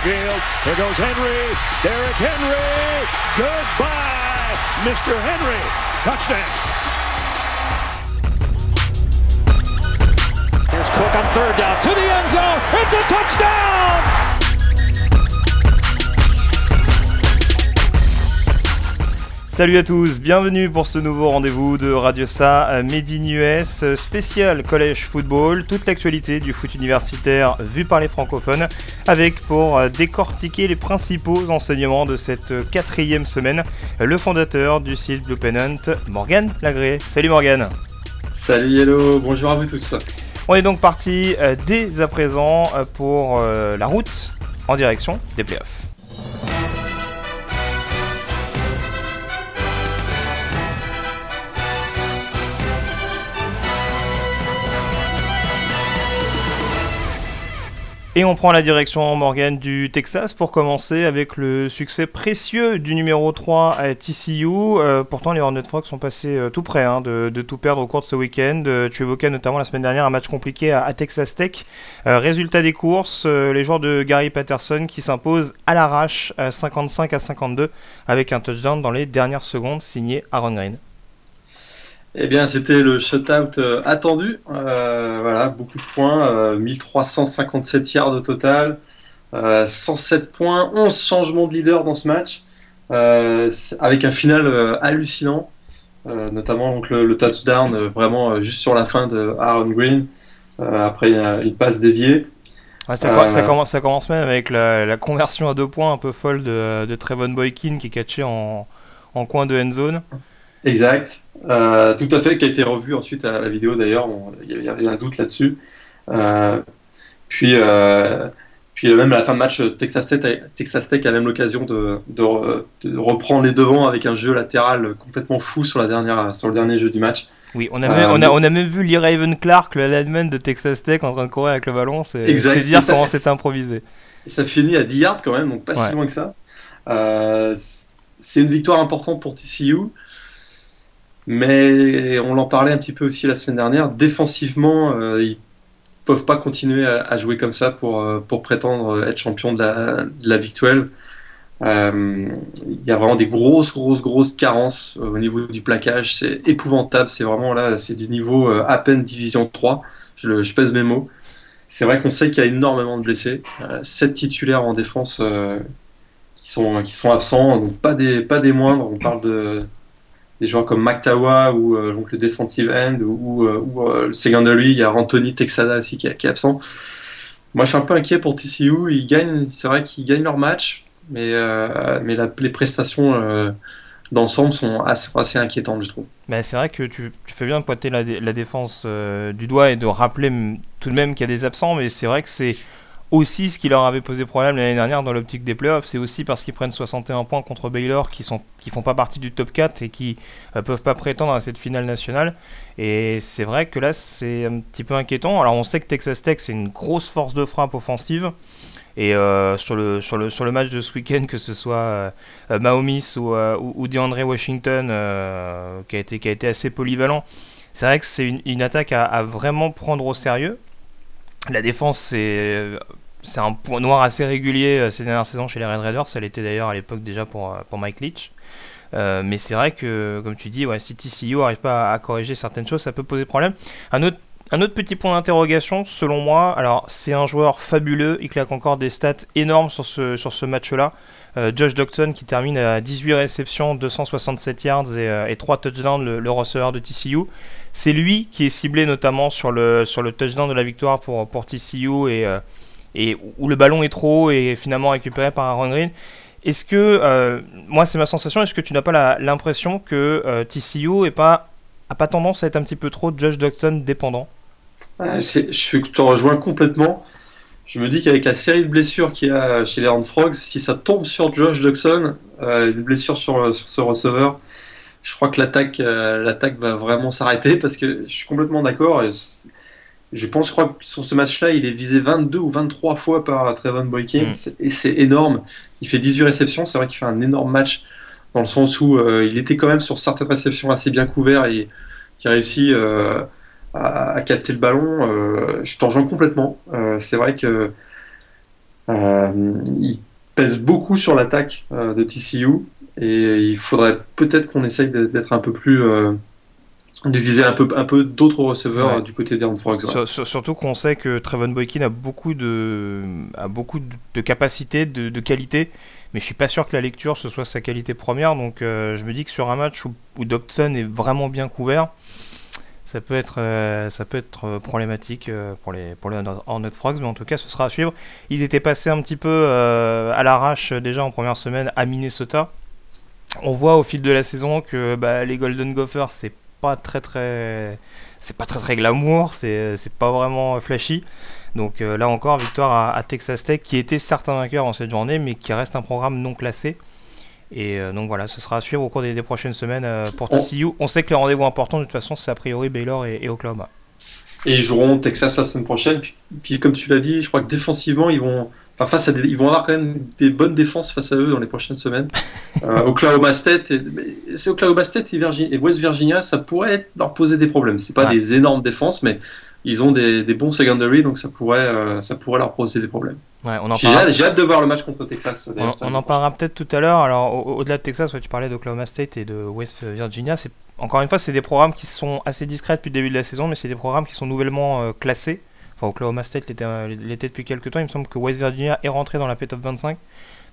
field. Here goes Henry. Derrick Henry. Goodbye, Mr. Henry. Touchdown. Here's Cook on third down to the end zone. It's a touchdown. Salut à tous, bienvenue pour ce nouveau rendez-vous de Radio Sa Made in US spécial collège football, toute l'actualité du foot universitaire vu par les francophones, avec pour décortiquer les principaux enseignements de cette quatrième semaine, le fondateur du site Blue Pennant, Morgan Lagré. Salut Morgan Salut hello, bonjour à vous tous On est donc parti euh, dès à présent euh, pour euh, la route en direction des playoffs. Et on prend la direction Morgan du Texas pour commencer avec le succès précieux du numéro 3 à TCU. Euh, pourtant, les Hornets Frogs sont passés euh, tout près hein, de, tout perdre au cours de ce week-end. Euh, tu évoquais notamment la semaine dernière un match compliqué à, Texas Tech. résultat des courses, les joueurs de Gary Patterson qui s'imposent à l'arrache 55 à 52 avec un touchdown dans les dernières secondes signé Aaron Green. Eh bien, c'était le shutout euh, attendu. Euh, voilà, beaucoup de points, 1357 euh, yards au total, 107 points, 11 changements de leader dans ce match, avec un final hallucinant, notamment donc, le, touchdown vraiment juste sur la fin de Aaron Green, après une passe déviée. ça, commence, ça commence même avec la, conversion à deux points un peu folle de, de Trevon Boykin qui est catché en, en coin de end zone. Exact. Euh, tout à fait, qui a été revu ensuite à la vidéo d'ailleurs. Il y avait un doute là-dessus. Euh, puis, euh, puis même à la fin de match, Texas Tech, Texas Tech a même l'occasion de, de, reprendre les devants avec un jeu latéral complètement fou sur, la dernière, sur le dernier jeu du match. Oui, on a, même, on a, on a même vu Lee Raven Clark, le lineman de Texas Tech, en train de courir avec le ballon. C'est dire comment c'est improvisé. ça finit à 10 yards quand même, donc pas si loin que ça. c'est une victoire importante pour TCU. Mais on l'en parlait un petit peu aussi la semaine dernière, défensivement, euh, ils peuvent pas continuer à, jouer comme ça pour, euh, pour prétendre être champion de la, de la Big 12. Euh, il y a vraiment des grosses, grosses, grosses carences au niveau du plaquage. C'est épouvantable. C'est vraiment là, c'est du niveau à peine Division 3. Je, je pèse mes mots. C'est vrai qu'on sait qu'il y a énormément de blessés. 7 titulaires en défense qui, sont, qui sont absents, donc pas des, pas des moindres. On parle de des joueurs comme McTawa ou euh, donc le defensive end ou, euh, ou euh, le secondary, il y a Anthony Texada aussi qui, est absent. Moi, je suis un peu inquiet pour TCU. Ils gagnent, c'est vrai qu'ils gagnent leur match, mais, mais les prestations d'ensemble sont assez, inquiétantes, je trouve. Mais c'est vrai que tu, fais bien de pointer la défense du doigt et de rappeler tout de même qu'il y a des absents, mais c'est vrai que c'est aussi ce qui leur avait posé problème l'année dernière dans l'optique des playoffs, c'est aussi parce qu'ils prennent 61 points contre Baylor qui sont qui font pas partie du top 4 et qui euh, peuvent pas prétendre à cette finale nationale. Et c'est vrai que là c'est un petit peu inquiétant. Alors on sait que Texas Tech c'est une grosse force de frappe offensive. Et euh, sur, le, sur, le, sur le match de ce week-end, que ce soit euh, Mahomes ou, ou, DeAndre Washington, qui, a été, qui a été assez polyvalent, c'est vrai que c'est une, attaque à, vraiment prendre au sérieux. La défense, c'est c'est un point noir assez régulier euh, ces dernières saisons chez les Red Raiders. Ça l'était d'ailleurs à l'époque déjà pour, euh, pour Mike Leach. Euh, mais c'est vrai que, comme tu dis, ouais, si TCU n'arrive pas à, corriger certaines choses, ça peut poser problème. Un autre, un autre petit point d'interrogation, selon moi, alors c'est un joueur fabuleux, il claque encore des stats énormes sur ce, sur ce match-là. Josh Docton qui termine à 18 réceptions, 267 yards et, et 3 touchdowns, le receveur de TCU. C'est lui qui est ciblé notamment sur le, sur le touchdown de la victoire pour, pour TCU et et où le ballon est trop haut et finalement récupéré par Aaron Green. Est-ce que, euh, moi c'est ma sensation, est-ce que tu n'as pas l'impression que euh, TCU n'a pas, pas tendance à être un petit peu trop Josh Docton dépendant? Je, je te rejoins complètement. Je me dis qu'avec la série de blessures qu'il y a chez les Horned Frogs, si ça tombe sur Josh euh, une blessure sur, sur ce receveur, je crois que l'attaque l'attaque va vraiment s'arrêter parce que je suis complètement d'accord. Je pense, je crois que sur ce match-là, il est visé 22 ou 23 fois par Trevon Boykin, mm. et c'est énorme. Il fait 18 réceptions, c'est vrai qu'il fait un énorme match, dans le sens où euh, il était quand même sur certaines réceptions assez bien couvert et qui a réussi euh, à, capter le ballon. Euh, je t'en complètement. c'est vrai que il pèse beaucoup sur l'attaque de TCU et il faudrait peut-être qu'on essaye d'être un peu plus de viser un peu, un peu d'autres receveurs du côté d'Aaron Forex. surtout qu'on sait que Trevon Boykin a beaucoup de, a beaucoup de capacités, de, de qualité, mais je suis pas sûr que la lecture ce soit sa qualité première. Donc euh, je me dis que sur un match où, où Dobson est vraiment bien couvert, ça peut être, euh, ça peut être euh, problématique pour les, pour les Hornet Frogs, mais en tout cas ce sera à suivre. Ils étaient passés un petit peu à l'arrache déjà en première semaine à Minnesota. On voit au fil de la saison que bah, les Golden Gophers c'est pas très très c'est pas très très glamour, c'est pas vraiment flashy. Donc euh, là encore, victoire à, Texas Tech qui était certain vainqueur en cette journée, mais qui reste un programme non classé. Et euh, donc voilà, ce sera à suivre au cours des, prochaines semaines euh, pour TCU. On sait que les rendez-vous importants, de toute façon, c'est a priori Baylor et, Oklahoma. Et ils joueront Texas la semaine prochaine. puis comme tu l'as dit, je crois que défensivement, ils vont face à ils vont avoir quand même des bonnes défenses face à eux dans les prochaines semaines. euh, Oklahoma State, c'est Oklahoma State et, West Virginia, ça pourrait leur poser des problèmes. C'est pas des énormes défenses, mais ils ont des, bons secondary, donc ça pourrait, euh, ça pourrait leur poser des problèmes. Ouais, J'ai hâte, de voir le match contre Texas. On, en parlera peut-être tout à l'heure. Alors, au-delà de Texas, tu parlais d'Oklahoma State et de West Virginia. Encore une fois, c'est des programmes qui sont assez discrets depuis le début de la saison, mais c'est des programmes qui sont nouvellement euh, classés. Enfin, Oklahoma State l'était depuis quelques temps. Il me semble que West Virginia est rentré dans la P-Top 25.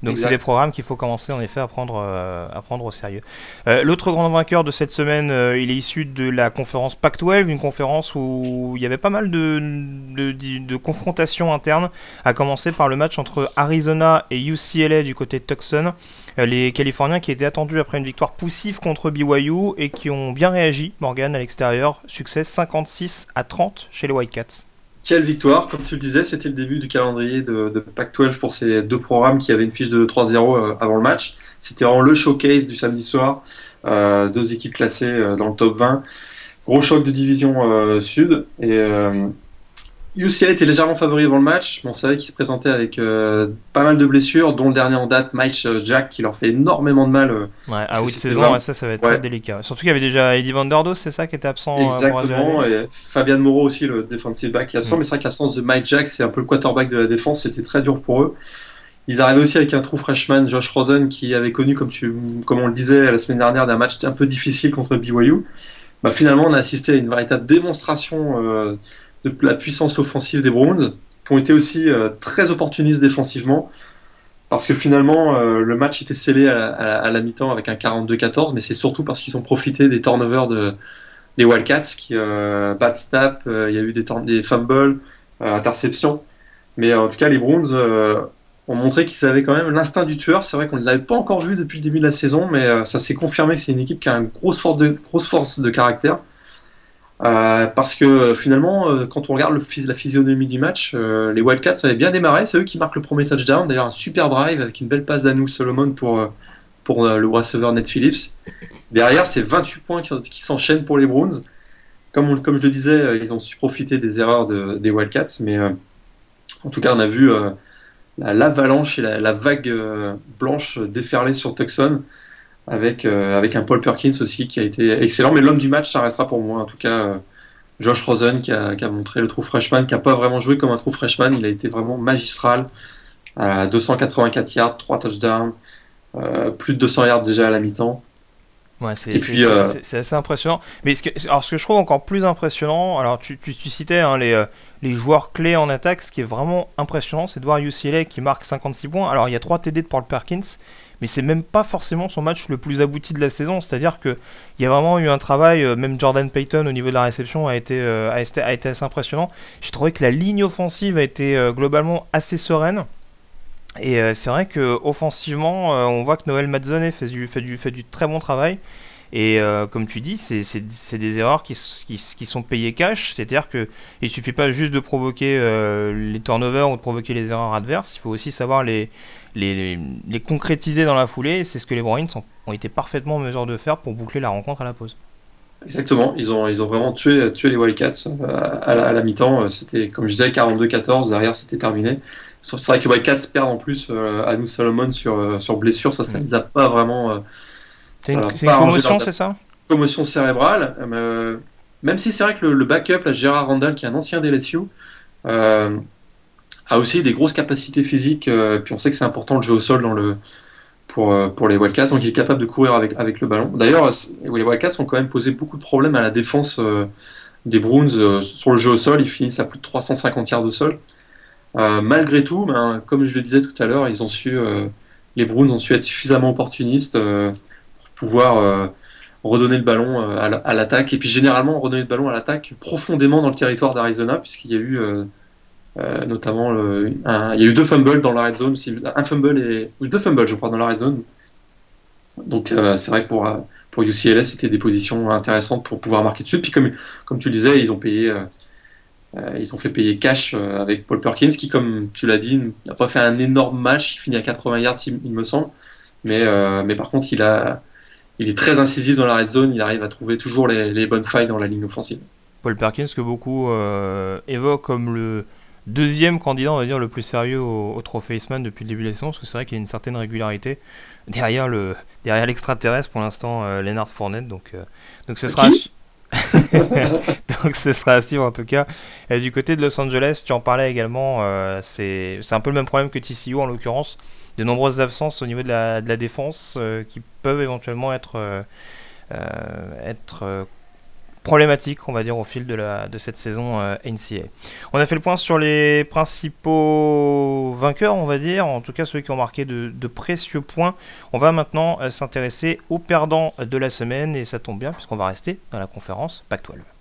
Donc c'est des programmes qu'il faut commencer en effet à prendre, euh, à prendre au sérieux. Euh, l'autre grand vainqueur de cette semaine, euh, il est issu de la conférence Pac-12, une conférence où il y avait pas mal de, de, de, confrontations internes, à commencer par le match entre Arizona et UCLA du côté de Tucson. les Californiens qui étaient attendus après une victoire poussive contre BYU et qui ont bien réagi, Morgan à l'extérieur, succès 56 à 30 chez les Whitecaps. Quelle victoire, comme tu le disais, c'était le début du calendrier de, Pac-12 pour ces deux programmes qui avaient une fiche de 3-0 euh, avant le match. C'était vraiment le showcase du samedi soir, euh, deux équipes classées euh, dans le top 20. Gros choc de division sud et UCLA était légèrement favori avant le match, mais on savait qu'il se présentait avec euh, pas mal de blessures, dont le dernier en date, Mike euh, Jack, qui leur fait énormément de mal. Euh, ouais, à saison, ça, ça va être très délicat. Surtout qu'il y avait déjà Eddie Vanderdos, c'est ça, qui était absent Exactement, et Fabian Moreau aussi, le defensive back, qui est absent, mm. mais c'est vrai que l'absence de Mike Jack, c'est un peu le quarterback de la défense, c'était très dur pour eux. Ils arrivaient aussi avec un trou freshman, Josh Rosen, qui avait connu, comme, tu, comme on le disait la semaine dernière, d'un match un peu difficile contre BYU. Bah, finalement, on a assisté à une véritable démonstration la puissance offensive des Browns, qui ont été aussi euh, très opportunistes défensivement. Parce que finalement, euh, le match était scellé à, la mi-temps avec un 42-14, mais c'est surtout parce qu'ils ont profité des turnovers de, des Wildcats, qui euh, bad snap, il y a eu des, fumbles, interceptions. Mais en tout cas, les Browns ont montré qu'ils avaient quand même l'instinct du tueur. C'est vrai qu'on ne l'avait pas encore vu depuis le début de la saison, mais ça s'est confirmé que c'est une équipe qui a une grosse force de caractère. Euh, parce que finalement, euh, quand on regarde la physionomie du match, euh, les Wildcats avaient bien démarré. C'est eux qui marquent le premier touchdown. D'ailleurs, un super drive avec une belle passe d'Anou Solomon pour, pour le receveur Ned Phillips. Derrière, c'est 28 points qui, s'enchaînent pour les Browns. Comme, comme je le disais, ils ont su profiter des erreurs des Wildcats. Mais en tout cas, on a vu l'avalanche et la vague blanche déferler sur Tucson avec, euh, avec un Paul Perkins aussi qui a été excellent. Mais l'homme du match, ça restera pour moi. En tout cas, euh, Josh Rosen qui a, qui a, montré le trou freshman, qui n'a pas vraiment joué comme un trou freshman. Il a été vraiment magistral. à 284 yards, 3 touchdowns, euh, plus de 200 yards déjà à la mi-temps. Ouais, c'est assez impressionnant. Mais ce que, alors, ce que je trouve encore plus impressionnant, alors tu, tu, citais hein, les, les joueurs clés en attaque, ce qui est vraiment impressionnant, c'est de voir UCLA qui marque 56 points. Alors il y a 3 TD de Paul Perkins, mais c'est même pas forcément son match le plus abouti de la saison. C'est-à-dire qu'il y a vraiment eu un travail, euh, même Jordan Payton au niveau de la réception a été, euh, a été, a été assez impressionnant. J'ai trouvé que la ligne offensive a été euh, globalement assez sereine. Et c'est vrai que offensivement, on voit que Noël Mazzone fait du, fait, du, fait du très bon travail. Et comme tu dis, c'est des erreurs qui, qui, qui, sont payées cash. C'est-à-dire qu'il ne suffit pas juste de provoquer les turnovers ou de provoquer les erreurs adverses. Il faut aussi savoir les, les, concrétiser dans la foulée. C'est ce que les Bruins ont, été parfaitement en mesure de faire pour boucler la rencontre à la pause. Exactement, ils ont, ils ont vraiment tué, tué les Wildcats euh, à la, mi-temps. Euh, c'était, comme je disais, 42-14, derrière c'était terminé. C'est vrai que les Wildcats perdent en plus euh, à nous Salomon sur, sur blessure, ça, ça ne les a pas vraiment. C'est une, commotion, c'est ça? Commotion cérébrale. même si c'est vrai que le, backup, Gérard Randall, qui est un ancien des LSU, a aussi des grosses capacités physiques. puis on sait que c'est important le jeu au sol dans le, pour, pour les Wildcats. Donc il est capable de courir avec, avec le ballon. D'ailleurs, les Wildcats ont quand même posé beaucoup de problèmes à la défense des Browns sur le jeu au sol. Ils finissent à plus de 350 yards au sol. malgré tout, ben, comme je le disais tout à l'heure, ils ont su, les Browns ont su être suffisamment opportunistes pouvoir redonner le ballon euh, à l'attaque. Et puis généralement, redonner le ballon à l'attaque profondément dans le territoire d'Arizona, puisqu'il y a eu euh, euh, notamment il y a eu deux fumbles dans la red zone, un fumble et deux fumbles, je crois, dans la red zone. Donc c'est vrai que pour pour UCLS, c'était des positions intéressantes pour pouvoir marquer dessus. Puis comme comme tu disais, ils ont payé ils ont fait payer cash avec Paul Perkins, qui, comme tu l'as dit, n'a pas fait un énorme match. Il finit à 80 yards, il, me semble. Mais, mais par contre, il a, il est très incisif dans la red zone, il arrive à trouver toujours les, bonnes failles dans la ligne offensive. Paul Perkins, que beaucoup euh, évoquent comme le deuxième candidat, on va dire, le plus sérieux au, trophée Eastman depuis le début de la saison, parce que c'est vrai qu'il y a une certaine régularité derrière le derrière l'extraterrestre pour l'instant, euh, Lennart Fournette. Donc, euh, donc ce sera. donc ce sera à suivre en tout cas. Et du côté de Los Angeles, tu en parlais également, c'est un peu le même problème que TCU en l'occurrence de nombreuses absences au niveau de la, de la défense euh, qui peuvent éventuellement être, euh, euh, être problématiques, on va dire, au fil de, cette saison NCA. On a fait le point sur les principaux vainqueurs, on va dire, en tout cas ceux qui ont marqué de, de précieux points. On va maintenant s'intéresser aux perdants de la semaine, et ça tombe bien puisqu'on va rester dans la conférence Pac-12.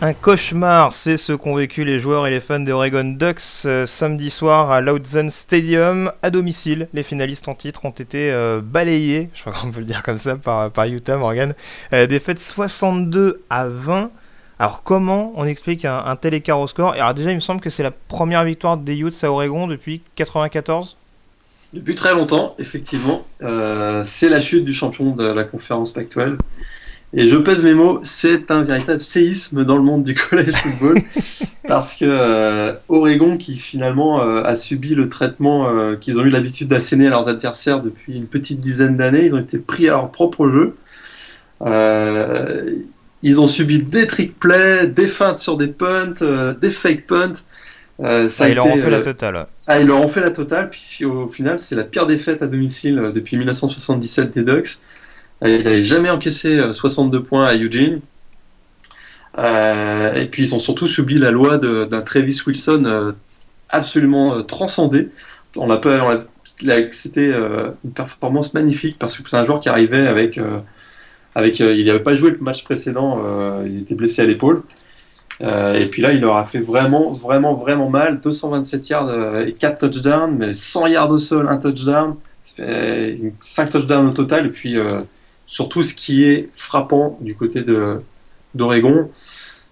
Un cauchemar, c'est ce qu'ont vécu les joueurs et les fans des Oregon Ducks euh, samedi soir à Loudoun Stadium à domicile. Les finalistes en titre ont été euh, balayés, je crois qu'on peut le dire comme ça, par, par Utah Morgan. Euh, défaite 62 à 20. Alors comment on explique un, tel écart au score? Alors déjà il me semble que c'est la première victoire des Utes à Oregon depuis 94 Depuis très longtemps, effectivement. c'est la chute du champion de la conférence Pac-12. Et je pèse mes mots, c'est un véritable séisme dans le monde du collège football, parce que euh, Oregon, qui finalement euh, a subi le traitement euh, qu'ils ont eu l'habitude d'asséner à leurs adversaires depuis une petite dizaine d'années, ils ont été pris à leur propre jeu. ils ont subi des trick plays, des feintes sur des punts, des fake punts. ça ah, ils leur ont fait la totale. Ah, ils leur ont fait la totale, puis au final, c'est la pire défaite à domicile depuis 1977 des Ducks. Ils n'avaient jamais encaissé 62 euh, points à Eugene. Euh, et puis ils ont surtout subi la loi d'un Travis Wilson euh, absolument transcendé. On a, c'était une performance magnifique parce que c'est un joueur qui arrivait avec, avec il n'avait pas joué le match précédent, il était blessé à l'épaule. et puis là, il leur a fait vraiment, vraiment, vraiment mal. 227 yards et 4 touchdowns, mais 100 yards au sol, un touchdown. Ça fait 5 touchdowns au total. Et puis, Surtout, ce qui est frappant du côté d'Oregon,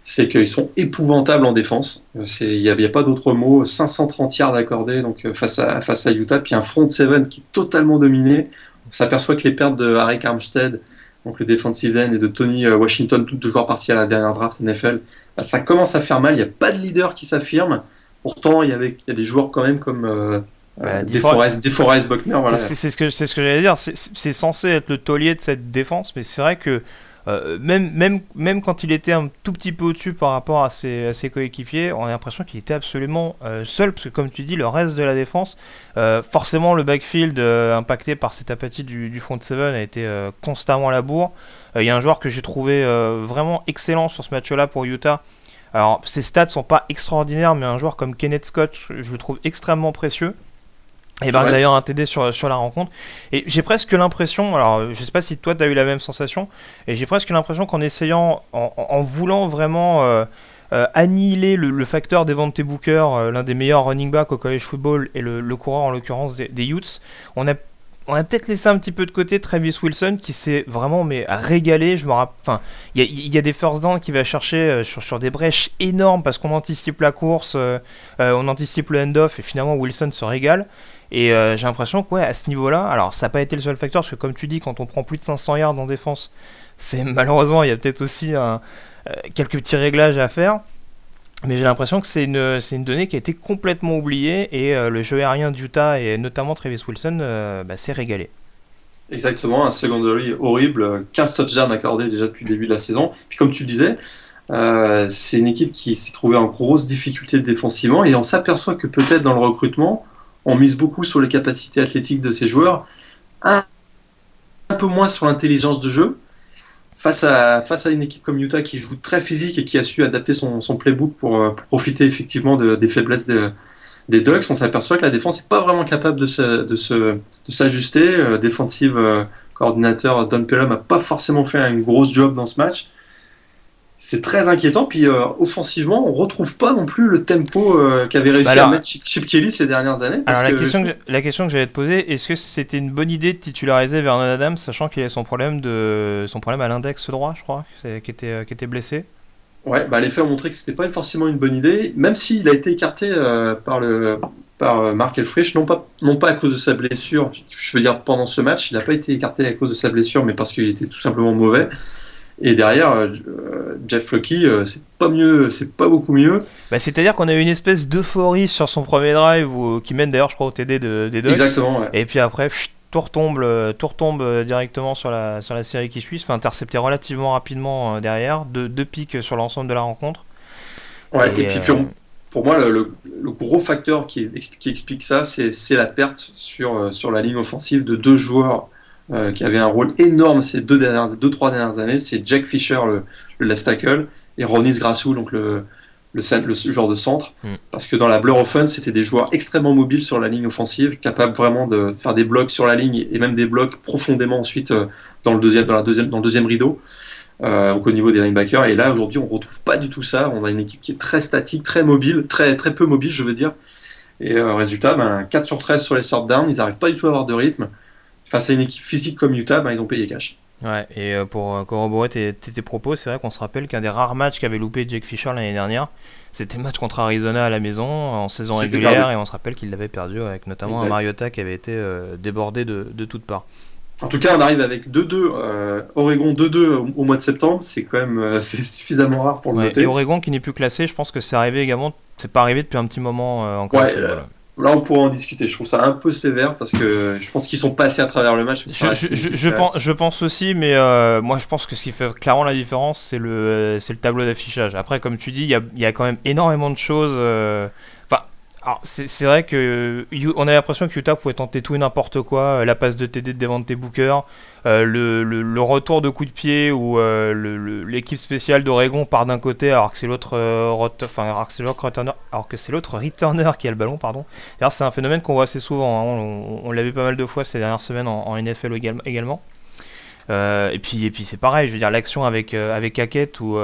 c'est qu'ils sont épouvantables en défense. Il n'y a, pas d'autre mot. 530 yards accordés donc, euh, face, à, Utah, puis un front seven qui est totalement dominé. On s'aperçoit que les pertes de Harry Armstead, donc le defensive end, et de Tony euh, Washington, tous deux joueurs partis à la dernière draft NFL, bah, ça commence à faire mal. Il n'y a pas de leader qui s'affirme. Pourtant, il y, a des joueurs quand même comme euh, bah, des Forest, Buckner, voilà. C'est ce que, ce que j'allais dire. C'est censé être le taulier de cette défense, mais c'est vrai que euh, même, même, même quand il était un tout petit peu au-dessus par rapport à ses, ses coéquipiers, on a l'impression qu'il était absolument euh, seul, parce que comme tu dis, le reste de la défense, euh, forcément le backfield impacté par cette apathie du, du front seven a été constamment à la bourre. Il y a un joueur que j'ai trouvé vraiment excellent sur ce match-là pour Utah. Alors, ses stats sont pas extraordinaires, mais un joueur comme Kenneth Scott, je le trouve extrêmement précieux. Et ben d'ailleurs un TD sur, sur la rencontre. Et j'ai presque l'impression, alors je sais pas si toi tu as eu la même sensation, et j'ai presque l'impression qu'en essayant, en, voulant vraiment euh, euh, annihiler le, facteur Devante Booker, euh, l'un des meilleurs running backs au college football, et le, coureur en l'occurrence des, des Utes, on a on a peut-être laissé un petit peu de côté Travis Wilson qui s'est vraiment mais régalé. Je me enfin, il y, a des first down qui va chercher sur, sur des brèches énormes parce qu'on anticipe la course, on anticipe le end-off et finalement Wilson se régale. Et euh, j'ai l'impression que, ouais, à ce niveau-là, alors ça n'a pas été le seul facteur, parce que comme tu dis, quand on prend plus de 500 yards en défense, c'est malheureusement, il y a peut-être aussi euh, quelques petits réglages à faire. Mais j'ai l'impression que c'est une, une donnée qui a été complètement oubliée et euh, le jeu aérien d'Utah et notamment Travis Wilson bah, s'est régalé. Exactement, un secondary horrible, 15 touchdowns accordés déjà depuis le début de la saison. Puis comme tu le disais, c'est une équipe qui s'est trouvée en grosse difficulté défensivement et on s'aperçoit que peut-être dans le recrutement, on mise beaucoup sur les capacités athlétiques de ces joueurs, un, peu moins sur l'intelligence de jeu. Face à, face à une équipe comme Utah qui joue très physique et qui a su adapter son, playbook pour, euh, profiter effectivement des faiblesses des Ducks, on s'aperçoit que la défense n'est pas vraiment capable de, s'ajuster. De euh, défensive coordinateur Don Pelham n'a pas forcément fait un gros job dans ce match c'est très inquiétant. Puis euh, offensivement, on retrouve pas non plus le tempo euh, qu'avait réussi bah à mettre Chip Kelly ces dernières années. alors la, question que, la question que j'allais te poser, est-ce que c'était une bonne idée de titulariser Vernon Adams, sachant qu'il a son problème de son problème à l'index droit, je crois, qui était euh, qui était blessé? Ouais, bah les faits ont montré que c'était pas forcément une bonne idée, même s'il a été écarté par le par Mark Elfrich, non pas non pas à cause de sa blessure. Je veux dire pendant ce match, il n'a pas été écarté à cause de sa blessure, mais parce qu'il était tout simplement mauvais. Et derrière, euh, Jeff Lucky, euh, c'est pas mieux, c'est pas beaucoup mieux. Bah, C'est-à-dire qu'on a eu une espèce d'euphorie sur son premier drive qui mène d'ailleurs, je crois, au TD de, des deux. Exactement. Et puis après, tout retombe, euh, tout retombe directement sur la, sur la série qui suit. Se fait intercepter relativement rapidement derrière. Deux, deux pics sur l'ensemble de la rencontre. Ouais, et, puis pour, moi, le, le, gros facteur qui, qui explique ça, c'est la perte sur, sur la ligne offensive de deux joueurs euh, qui avait un rôle énorme ces deux, dernières, deux trois dernières années. C'est Jack Fisher, le, left tackle, et Ronis Grassou, donc le, le, le, genre de centre. Mm. Parce que dans la Blur Offense, c'était des joueurs extrêmement mobiles sur la ligne offensive, capables vraiment de faire des blocs sur la ligne et même des blocs profondément ensuite euh, dans le deuxième, dans la deuxième, dans le deuxième rideau. Euh, au niveau des linebackers. Et là, aujourd'hui, on retrouve pas du tout ça. On a une équipe qui est très statique, très mobile, très, très peu mobile, je veux dire. Et résultat, ben, 4 sur 13 sur les sort down, ils n'arrivent pas du tout à avoir de rythme face à une équipe physique comme Utah, ben, ils ont payé cash. Ouais, et euh, pour euh, corroborer tes, tes, propos, c'est vrai qu'on se rappelle qu'un des rares matchs qu'avait loupé Jake Fisher l'année dernière, c'était le match contre Arizona à la maison en saison régulière, et on se rappelle qu'il l'avait perdu avec notamment un Mariota qui avait été euh, débordé de, de, toutes parts. En tout cas, on arrive avec 2-2, Oregon 2-2 au, mois de septembre, c'est quand même c'est suffisamment rare pour le noter. Et Oregon qui n'est plus classé, je pense que c'est arrivé également, c'est pas arrivé depuis un petit moment encore. Ouais, Là, on pourra en discuter. Je trouve ça un peu sévère parce que je pense qu'ils sont passés à travers le match. Je, pense, je pense aussi, mais euh, moi, je pense que ce qui fait clairement la différence, c'est le, c'est le tableau d'affichage. Après, comme tu dis, il y a, y a, quand même énormément de choses. Euh, c'est vrai que on a l'impression que Utah pouvait tenter tout et n'importe quoi. Euh, la passe de TD de Devante Booker, euh, le, le, retour de coup de pied où euh, l'équipe spéciale d'Oregon part d'un côté alors que c'est l'autre enfin, alors que c'est l'autre returner qui a le ballon, pardon. c'est un phénomène qu'on voit assez souvent. Hein. On, l'a vu pas mal de fois ces dernières semaines en, NFL également. et puis, et puis c'est pareil, je veux dire, l'action avec, avec Hackett où,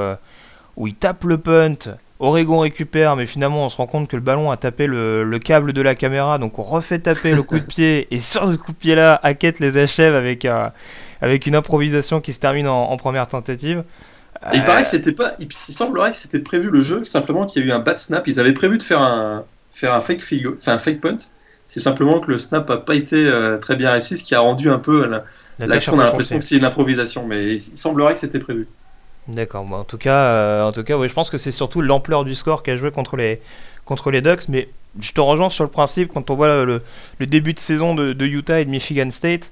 où il tape le punt Oregon récupère, mais finalement on se rend compte que le ballon a tapé le, câble de la caméra, donc on refait taper le coup de pied, et sur ce coup de pied-là, Hackett les achève avec, avec une improvisation qui se termine en, première tentative. il paraît que c'était pas. Il, semblerait que c'était prévu le jeu, simplement qu'il y a eu un bad snap. Ils avaient prévu de faire un, faire un fake field, enfin un fake punt. C'est simplement que le snap n'a pas été euh, très bien réussi, ce qui a rendu un peu l'action. on a l'impression que c'est une improvisation, mais il semblerait que c'était prévu. D'accord. en tout cas, euh, en tout cas, oui, je pense que c'est surtout l'ampleur du score qu'a joué contre les contre les Ducks. Mais je te rejoins sur le principe quand on voit le, début de saison de, Utah et de Michigan State.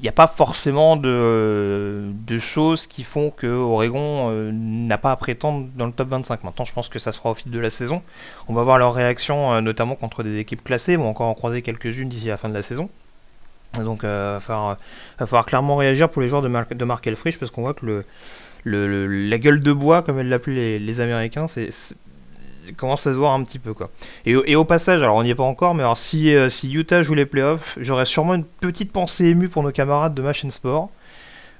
Il n'y a pas forcément de, de, choses qui font que Oregon euh, n'a pas à prétendre dans le top 25. Maintenant, je pense que ça sera au fil de la saison. On va voir leur réaction, euh, notamment contre des équipes classées. On va encore en croiser quelques-unes d'ici la fin de la saison. Donc, il va, falloir, clairement réagir pour les joueurs de, de Mark Elfrich parce qu'on voit que le, la gueule de bois, comme elle l'appellent les, les, Américains, c'est commence à se voir un petit peu quoi. Et, au passage, alors on n'y est pas encore, mais alors si, euh, si Utah joue les playoffs, j'aurais sûrement une petite pensée émue pour nos camarades de Machine Sport.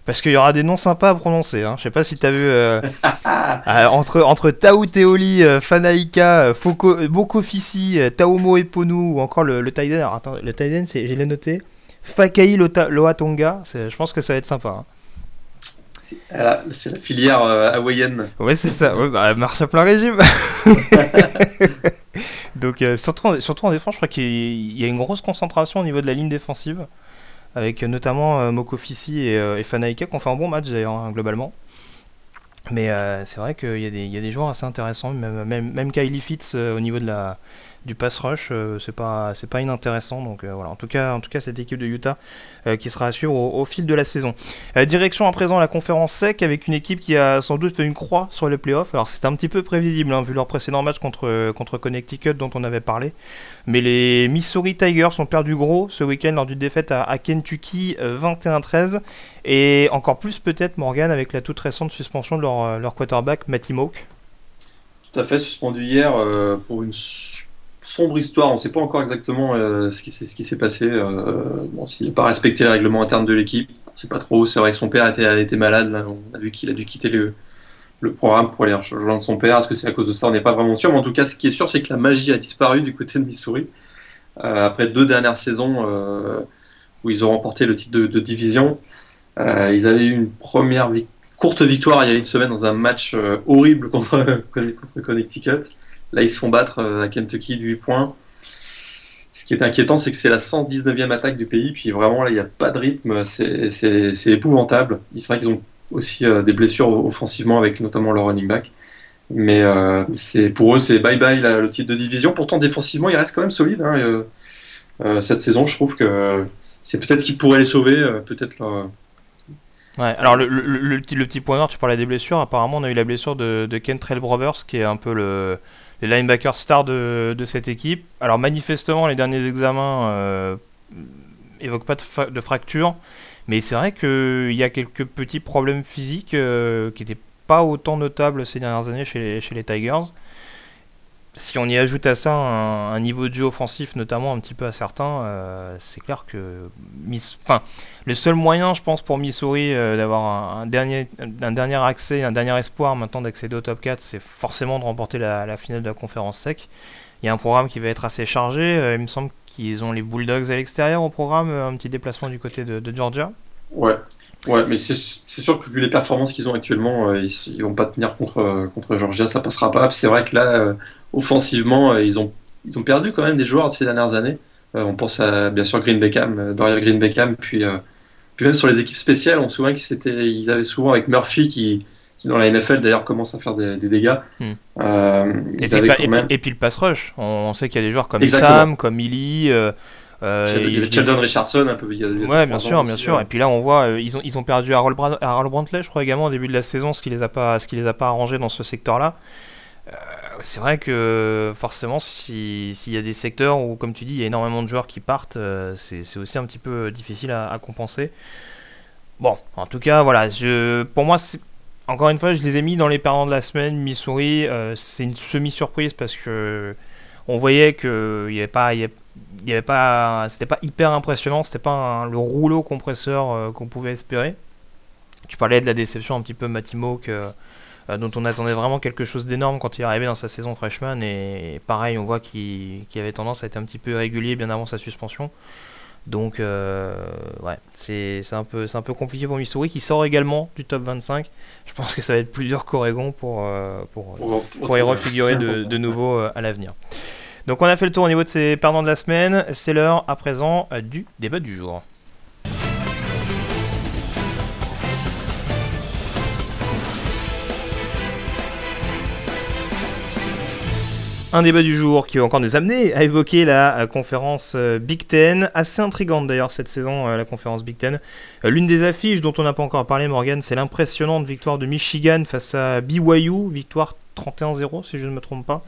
Parce qu'il y aura des noms sympas à prononcer. Hein. Je sais pas si t'as vu euh, euh, entre entre Tao Teoli, Fanaika, Foko, Boko Fissi, Taomo Eponu ou encore le, le Taiden. attends, le Taiden, j'ai noté. Fakai Loatonga. Je pense que ça va être sympa. Hein. C'est la filière euh, hawaïenne. Ouais, c'est ça. Ouais, bah, marche à plein régime. Donc, euh, surtout, en, surtout en défense, je crois qu'il y a une grosse concentration au niveau de la ligne défensive. Avec euh, notamment Mokofisi et, et Fanaika qui ont fait un bon match d'ailleurs, hein, globalement. Mais c'est vrai qu'il y, y, a des joueurs assez intéressants, même, même, même Kylie Fitz au niveau de la, du pass rush, euh, c'est pas c'est pas inintéressant. Donc euh, voilà, en tout cas en tout cas cette équipe de Utah euh, qui sera à suivre au, fil de la saison. direction à présent la conférence sec avec une équipe qui a sans doute fait une croix sur les playoffs. Alors c'est un petit peu prévisible hein, vu leur précédent match contre contre Connecticut dont on avait parlé. Mais les Missouri Tigers ont perdu gros ce week-end lors d'une défaite à, Kentucky 21-13 et encore plus peut-être Morgan avec la toute récente suspension de leur, leur quarterback Matty Moak. Tout à fait, suspendu hier pour une sombre histoire. On ne sait pas encore exactement euh, ce qui, s'est passé. Euh, bon, S'il n'a pas respecté les règlements internes de l'équipe, on ne sait pas trop. C'est vrai que son père a été, malade. On a vu qu'il a dû quitter le, programme pour aller rejoindre son père. Est-ce que c'est à cause de ça? On n'est pas vraiment sûr. Mais en tout cas, ce qui est sûr, c'est que la magie a disparu du côté de Missouri. Euh, après deux dernières saisons où ils ont remporté le titre de, division, ils avaient eu une première courte victoire il y a une semaine dans un match horrible contre, contre Connecticut. Là, ils se font battre euh, à Kentucky de 8 points. Ce qui est inquiétant, c'est que c'est la 119e attaque du pays, puis vraiment, là, il n'y a pas de rythme, c'est épouvantable. C'est vrai qu'ils ont aussi euh, des blessures offensivement, avec notamment leur running back. Mais euh, pour eux, c'est bye-bye le titre de division. Pourtant, défensivement, il reste quand même solide. Hein, cette saison, je trouve que c'est peut-être ce qui pourrait les sauver, peut-être alors le, petit, point noir, tu parlais des blessures. Apparemment, on a eu la blessure de, de Kentrell Brothers, qui est un peu le, les linebackers stars de, cette équipe. Alors manifestement, les derniers examens euh, évoquent pas de, de fracture, mais c'est vrai qu'il y a quelques petits problèmes physiques euh, qui n'étaient pas autant notables ces dernières années chez les Tigers si on y ajoute à ça un, niveau de jeu offensif, notamment un petit peu incertain, euh, c'est clair que enfin, le seul moyen, je pense, pour Missouri euh, d'avoir un, dernier, un dernier accès, un dernier espoir maintenant d'accéder au top 4, c'est forcément de remporter la, finale de la conférence sec. Il y a un programme qui va être assez chargé. Euh, il me semble qu'ils ont les Bulldogs à l'extérieur au programme, un petit déplacement du côté de, de Georgia. Ouais, Ouais, mais c'est sûr que vu les performances qu'ils ont actuellement, ils, ils, vont pas tenir contre, contre Georgia, ça passera pas. c'est vrai que là, offensivement, euh, ils ont, ils ont perdu quand même des joueurs ces dernières années. Euh, on pense à bien sûr Green Beckham, euh, Dorial Green Beckham, puis, puis même sur les équipes spéciales, on se souvient qu'ils ils avaient souvent avec Murphy qui, qui dans la NFL d'ailleurs commence à faire des, dégâts. Hmm. et, puis, le pass rush. On, sait qu'il y a des joueurs comme Sam, comme Illy. Euh, Sheldon Richardson un peu. ouais, bien sûr, bien sûr. Et puis là, on voit, ils ont ils ont perdu Harold, Brantley, je crois également au début de la saison, ce qui les a pas ce qui les a pas arrangés dans ce secteur-là c'est vrai que forcément, s'il y a des secteurs où, comme tu dis, il y a énormément de joueurs qui partent, euh, c'est aussi un petit peu difficile à, compenser. Bon, en tout cas, voilà, pour moi, encore une fois, je les ai mis dans les perdants de la semaine. Missouri, euh, c'est une semi-surprise parce que on voyait que il y avait pas, y avait, pas, c'était pas hyper impressionnant, c'était pas le rouleau compresseur euh, qu'on pouvait espérer. Tu parlais de la déception un petit peu Matimo que dont on attendait vraiment quelque chose d'énorme quand il est arrivé dans sa saison freshman. Et, pareil, on voit qu'il avait tendance à être un petit peu irrégulier bien avant sa suspension. Donc, euh, ouais, c'est un, peu, un peu compliqué pour Missouri qui sort également du top 25. Je pense que ça va être plus dur qu'Oregon pour, euh, pour, pour, y refigurer de, de nouveau à l'avenir. Donc, on a fait le tour au niveau de ces perdants de la semaine. C'est l'heure à présent du débat du jour. Un débat du jour qui va encore nous amener à évoquer la euh, conférence euh, Big Ten, assez intrigante d'ailleurs cette saison, euh, la conférence Big Ten. L'une des affiches dont on n'a pas encore parlé, Morgan, c'est l'impressionnante victoire de Michigan face à BYU, victoire 31-0 si je ne me trompe pas.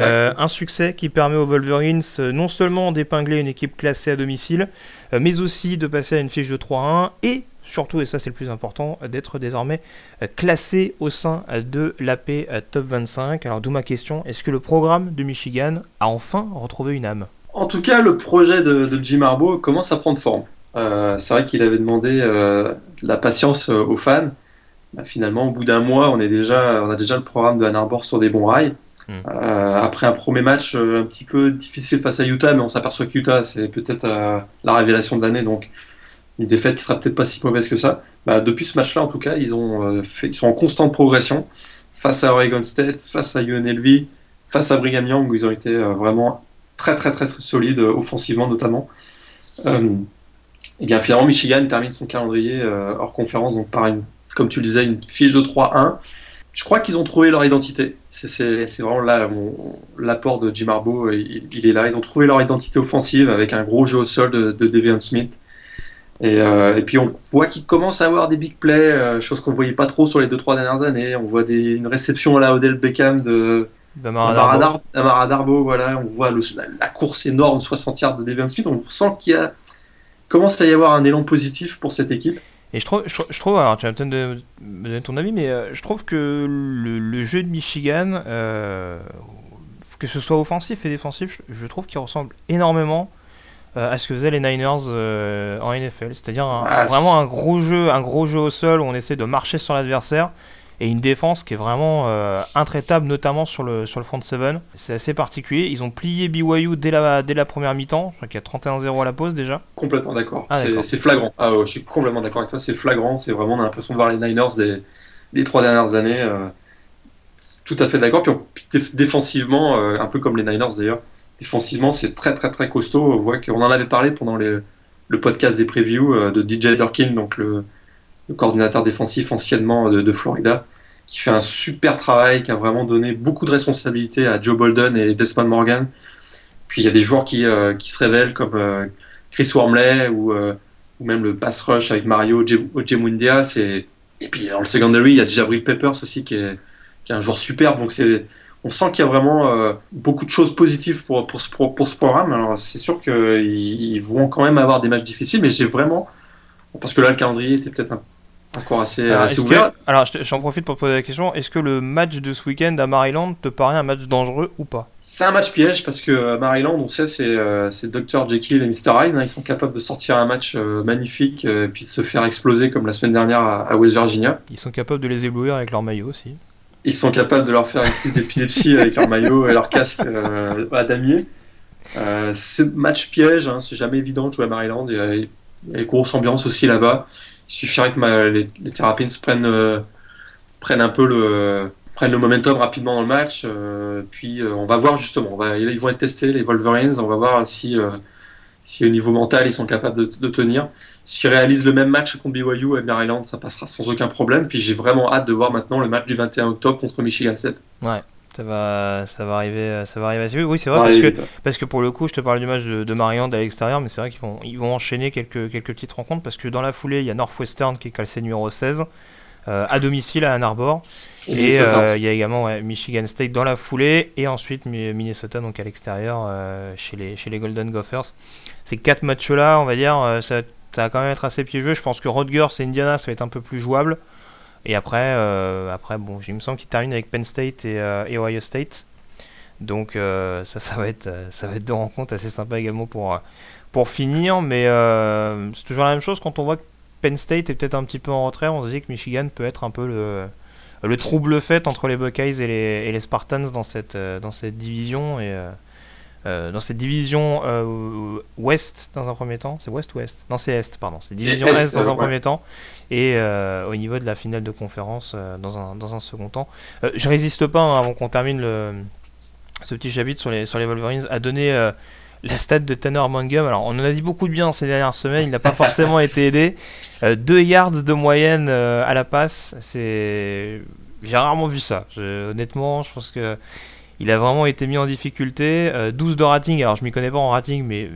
un succès qui permet aux Wolverines non seulement d'épingler une équipe classée à domicile, mais aussi de passer à une fiche de 3-1 et surtout, et ça c'est le plus important, d'être désormais euh, classé au sein de l'AP euh, Top 25. Alors d'où ma question, est-ce que le programme de Michigan a enfin retrouvé une âme? En tout cas, le projet de, Jim Harbaugh commence à prendre forme. Euh, c'est vrai qu'il avait demandé de la patience aux fans. Bah, finalement, au bout d'un mois, on, est déjà, on a déjà le programme de Ann Arbor sur des bons rails. Hmm. après un premier match un petit peu difficile face à Utah, mais on s'aperçoit que Utah, c'est peut-être la révélation de l'année, donc une défaite qui sera peut-être pas si mauvaise que ça. Bah, depuis ce match-là, en tout cas, euh, ils sont en constante progression face à Oregon State, face à UNLV, face à Brigham Young, où ils ont été euh, vraiment très, très, très, solides, euh, offensivement notamment. et bien finalement, Michigan termine son calendrier hors conférence donc par une, comme tu le disais, une fiche de 3-1. je crois qu'ils ont trouvé leur identité. C'est vraiment là l'apport de Jim Harbaugh, il, est là. Ils ont trouvé leur identité offensive avec un gros jeu au sol de, de Devian Smith. Et, et, puis on voit qu'ils commencent à avoir des big plays, chose qu'on ne voyait pas trop sur les 2-3 dernières années. On voit des, une réception à la Odell Beckham de, Amara Darbo, voilà, on voit la, course énorme, 60 yards de Devin Smith, on sent qu'il a, commence à y avoir un élan positif pour cette équipe. Et je trouve, je, trouve alors tu vas peut-être me donner ton avis, mais euh, je trouve que le, jeu de Michigan, euh, que ce soit offensif et défensif, je, trouve qu'il ressemble énormément euh, à ce que faisaient les Niners en NFL, c'est-à-dire ah, vraiment un gros jeu, un gros jeu au sol où on essaie de marcher sur l'adversaire et une défense qui est vraiment euh, intraitable, notamment sur le, sur le front 7. C'est assez particulier. Ils ont plié BYU dès la, dès la première mi-temps. Je crois qu'il y a 31-0 à la pause déjà. Complètement d'accord. Ah, c'est flagrant. Ah, je suis complètement d'accord avec toi. C'est flagrant. C'est vraiment, on a l'impression de voir les Niners des, des trois dernières années. Euh, tout à fait d'accord. Puis, défensivement, euh, un peu comme les Niners d'ailleurs, défensivement, c'est très très très costaud. On en avait parlé pendant le podcast des previews de DJ Durkin, donc le coordinateur défensif anciennement de, Florida, qui fait un super travail, qui a vraiment donné beaucoup de responsabilités à Joe Bolden et Desmond Morgan. Puis il y a des joueurs qui, euh, qui se révèlent comme euh, Chris Wormley ou, euh, ou, même le pass rush avec Mario Ojemundia. Et puis dans le secondary, il y a Jabril Peppers aussi qui est, qui est un joueur superbe. Donc c'est on sent qu'il y a vraiment beaucoup de choses positives pour, pour, ce, pour, ce programme. Alors c'est sûr qu'ils vont quand même avoir des matchs difficiles, mais j'ai vraiment... Parce que là, le calendrier était peut-être un encore assez, ouvert. alors, j'en profite pour poser la question est-ce que le match de ce week-end à Maryland te paraît un match dangereux ou pas? C'est un match piège parce que euh, Maryland, on sait, c'est euh, Dr. Jekyll et Mr. Hyde. Hein. ils sont capables de sortir un match euh, magnifique et puis de se faire exploser comme la semaine dernière à, West Virginia. Ils sont capables de les éblouir avec leur maillot aussi. Ils sont capables de leur faire une crise d'épilepsie avec leur maillot et leur casque à damier. c'est match piège, hein, c'est jamais évident de jouer à Maryland. Il y a, une grosse ambiance aussi là-bas. Il suffirait que les, les prennent, euh, prennent un peu le, prennent le momentum rapidement dans le match. Euh, puis euh, on va voir justement. Ils vont être testés, les Wolverines. On va voir si, si au niveau mental ils sont capables de, tenir. S'ils réalisent le même match contre BYU et Maryland, ça passera sans aucun problème. Puis j'ai vraiment hâte de voir maintenant le match du 21 octobre contre Michigan State. Ouais. Ça va, ça va arriver, ça va arriver Oui, c'est vrai parce que, parce que pour le coup, je te parle du match de, de Maryland à l'extérieur, mais c'est vrai qu'ils vont, ils vont enchaîner quelques, quelques petites rencontres parce que dans la foulée, il y a Northwestern qui est calcé numéro 16 euh, à domicile à Ann Arbor. Et, euh, il y a également Michigan State dans la foulée et ensuite Minnesota donc à l'extérieur euh, chez, les, chez les Golden Gophers. Ces quatre matchs-là, on va dire, ça, ça, va quand même être assez piégeux. Je pense que Rutgers et Indiana, ça va être un peu plus jouable. Et après, euh, après bon, il me semble qu'il termine avec Penn State et, euh, Ohio State. Donc euh, ça, ça va être, ça va être deux rencontres assez sympas également pour, pour finir. Mais c'est toujours la même chose quand on voit que Penn State est peut-être un petit peu en retrait. On se dit que Michigan peut être un peu le, le trouble fait entre les Buckeyes et les, et les Spartans dans cette, dans cette division. Et euh, dans cette division euh, ouest dans un premier temps, c'est ouest ou est? Non, c'est est, pardon. C'est division est, dans un premier temps et euh, au niveau de la finale de conférence dans, un, dans un second temps. je résiste pas hein, avant qu'on termine le, ce petit chapitre sur les, sur les Wolverines à donner la stat de Tanner Mangum. Alors, on en a dit beaucoup de bien ces dernières semaines, il n'a pas forcément été aidé. 2 yards de moyenne à la passe, c'est. J'ai rarement vu ça. honnêtement, je pense que il a vraiment été mis en difficulté. 12 euh, de rating, alors je m'y connais pas en rating, mais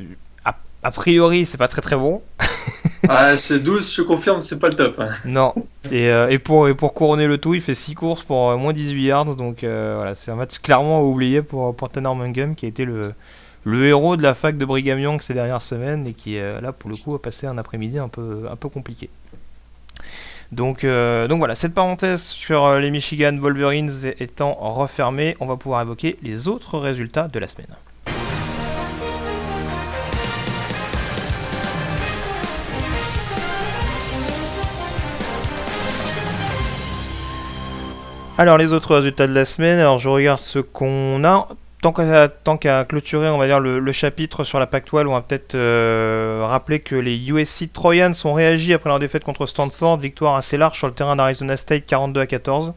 a, priori, c'est pas très très bon. ah, c'est 12, je confirme, c'est pas le top. Hein. Non. Et, euh, et, pour, et pour couronner le tout, il fait 6 courses pour euh, moins 18 yards. Donc voilà, c'est un match clairement oublié pour, pour Tanner Mangum, qui a été le, le héros de la fac de Brigham Young ces dernières semaines et qui, là, pour le coup, a passé un après-midi un peu, un peu compliqué. Donc, euh, donc voilà, cette parenthèse sur euh, les Michigan Wolverines étant refermée, on va pouvoir évoquer les autres résultats de la semaine. Alors les autres résultats de la semaine, alors je regarde ce qu'on a tant qu'à clôturer, on va dire, le, chapitre sur la Pac-12, on va peut-être euh, rappeler que les USC Trojans ont réagi après leur défaite contre Stanford, victoire assez large sur le terrain d'Arizona State, 42 à 14.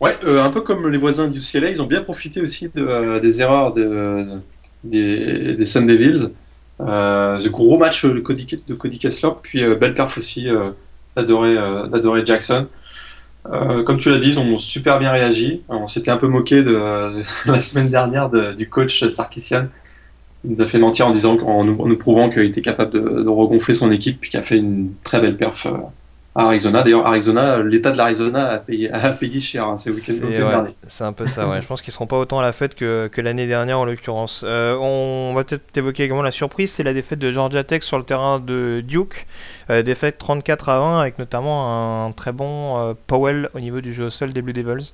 Ouais, euh, un peu comme les voisins du UCLA, ils ont bien profité aussi euh, des erreurs des, des Sun Devils. ce gros match de Cody, de Kessler, puis belle perf aussi d'Adoré Jackson. Euh, comme tu l'as dit, ils ont super bien réagi. On s'était un peu moqué de, la semaine dernière du coach Sarkissian. Il nous a fait mentir en disant, en nous, prouvant qu'il était capable de, regonfler son équipe, puis qu'il a fait une très belle perf Arizona. D'ailleurs, Arizona, l'État de l'Arizona a payé, a payé cher hein, ces week-ends C'est un peu ça, ouais. Je pense qu'ils seront pas autant à la fête que, que l'année dernière en l'occurrence. Euh, on va peut-être évoquer également la surprise, c'est la défaite de Georgia Tech sur le terrain de Duke. Euh, défaite 34 à 20 avec notamment un très bon euh, Powell au niveau du jeu au sol des Blue Devils.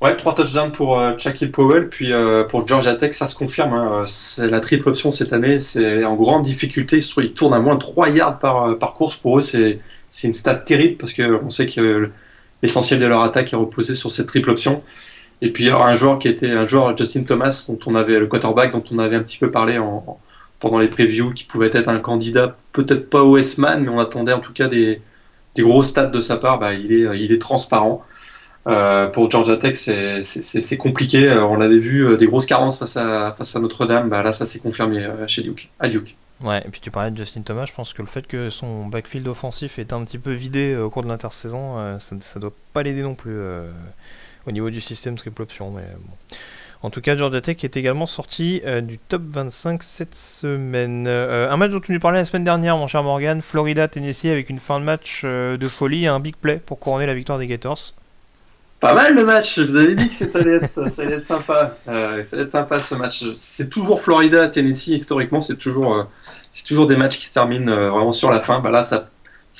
Ouais, trois touchdowns pour euh, Powell, puis pour Georgia Tech, ça se confirme. Hein. c'est la triple option cette année, c'est en grande difficulté. Ils, tournent à moins de 3 yards par, par course. Pour eux, c'est c'est une stat terrible parce qu'on sait que l'essentiel de leur attaque est reposé sur cette triple option. Et puis alors, un joueur qui était un joueur Justin Thomas dont on avait le quarterback dont on avait un petit peu parlé en, pendant les previews qui pouvait être un candidat peut-être pas au S-Man mais on attendait en tout cas des, des gros stats de sa part. Bah, il est il est transparent. Euh, pour Georgia Tech, c'est compliqué. Euh, on avait vu euh, des grosses carences face à, face à Notre-Dame. Bah, là, ça s'est confirmé chez Duke, à Duke. Ouais, et puis tu parlais de Justin Thomas, je pense que le fait que son backfield offensif est un petit peu vidé euh, au cours de l'intersaison, euh, ça, ça, doit pas l'aider non plus euh, au niveau du système triple option. Mais bon. En tout cas, Georgia Tech est également sorti du top 25 cette semaine. un match dont tu nous parlais la semaine dernière, mon cher Morgan, Florida-Tennessee avec une fin de match de folie et un big play pour couronner la victoire des Gators. Pas mal le match, je vous avais dit que ça allait être, ça allait être sympa. ça allait être sympa ce match. C'est toujours Florida-Tennessee, historiquement, c'est toujours c'est toujours des matchs qui se terminent euh, vraiment sur la fin. Bah là, ça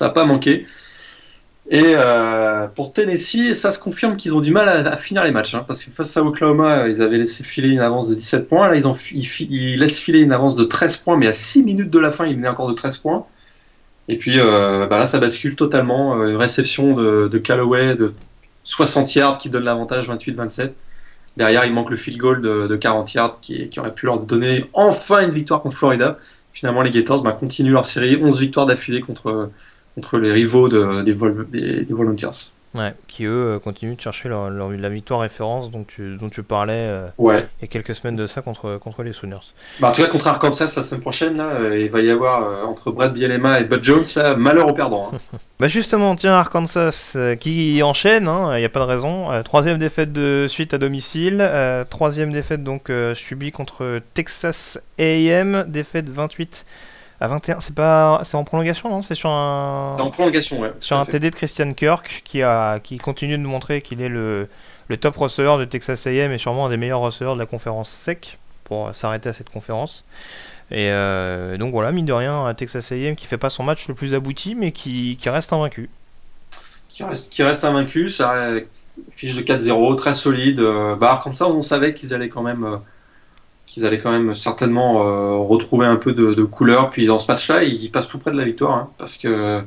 n'a pas manqué. Et euh, pour Tennessee, ça se confirme qu'ils ont du mal à, finir les matchs. Hein, parce que face à Oklahoma, ils avaient laissé filer une avance de 17 points. Là, ils, ont, ils, laissent filer une avance de 13 points, mais à 6 minutes de la fin, ils venaient encore de 13 points. Et puis euh, bah là, ça bascule totalement. Une réception de, de Callaway de 60 yards qui donne l'avantage 28-27. Derrière, il manque le field goal de, 40 yards qui, aurait pu leur donner enfin une victoire contre Florida finalement, les Gators bah, continuent leur série, 11 victoires d'affilée contre, les rivaux de, des, Volunteers. Ouais, qui eux euh, continuent de chercher leur, la victoire référence dont tu, dont tu parlais euh, ouais. il y a quelques semaines de ça contre, contre les Sooners. Bah, en tout cas, contre Arkansas la semaine prochaine, là, euh, il va y avoir entre Brad Bielema et Bud Jones, là, malheur au perdant. Hein. bah justement, tiens, Arkansas qui enchaîne, hein, il n'y a pas de raison. troisième défaite de suite à domicile, troisième défaite donc subie contre Texas AM, défaite 28 à 21. C'est pas, c'est en prolongation, non? C'est sur un. C'est en prolongation, ouais. Sur un TD de Christian Kirk qui a, qui continue de montrer qu'il est le, le top receveur de Texas A&M et sûrement un des meilleurs receveurs de la conférence SEC pour s'arrêter à cette conférence. Et euh, donc voilà, mine de rien, Texas A&M qui fait pas son match le plus abouti, mais qui, qui reste invaincu. Qui reste, qui reste invaincu, ça fiche de 4-0, très solide. Euh, bah, ça, on savait qu'ils allaient quand même euh, qu'ils allaient quand même certainement euh, retrouver un peu de, couleur. Puis dans ce match-là, ils passent tout près de la victoire, hein, parce que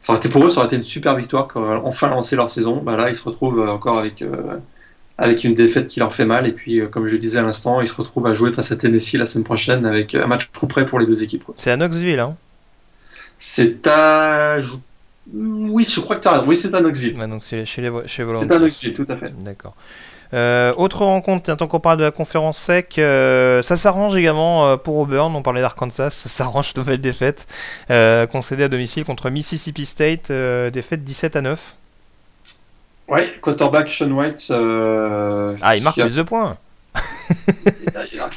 ça aurait été pour eux, ça aurait été une super victoire quand enfin lancé leur saison. Bah là, ils se retrouvent encore avec euh, avec une défaite qui leur fait mal. Et puis, euh, comme je disais à l'instant, ils se retrouvent à jouer face à Tennessee la semaine prochaine avec un match tout près pour les deux équipes. C'est à Knoxville, hein C'est à oui, je crois que tu as raison. Oui, c'est à Knoxville. donc c'est chez les chez C'est à Knoxville, tout à fait. D'accord. Euh, autre rencontre, tant qu'on parle de la conférence sec, euh, ça s'arrange également euh, pour Auburn. On parlait d'Arkansas, ça s'arrange, nouvelle défaite concédée à domicile contre Mississippi State, défaite 17 à 9. Ouais, quarterback Sean White. ah, il marque plus de points.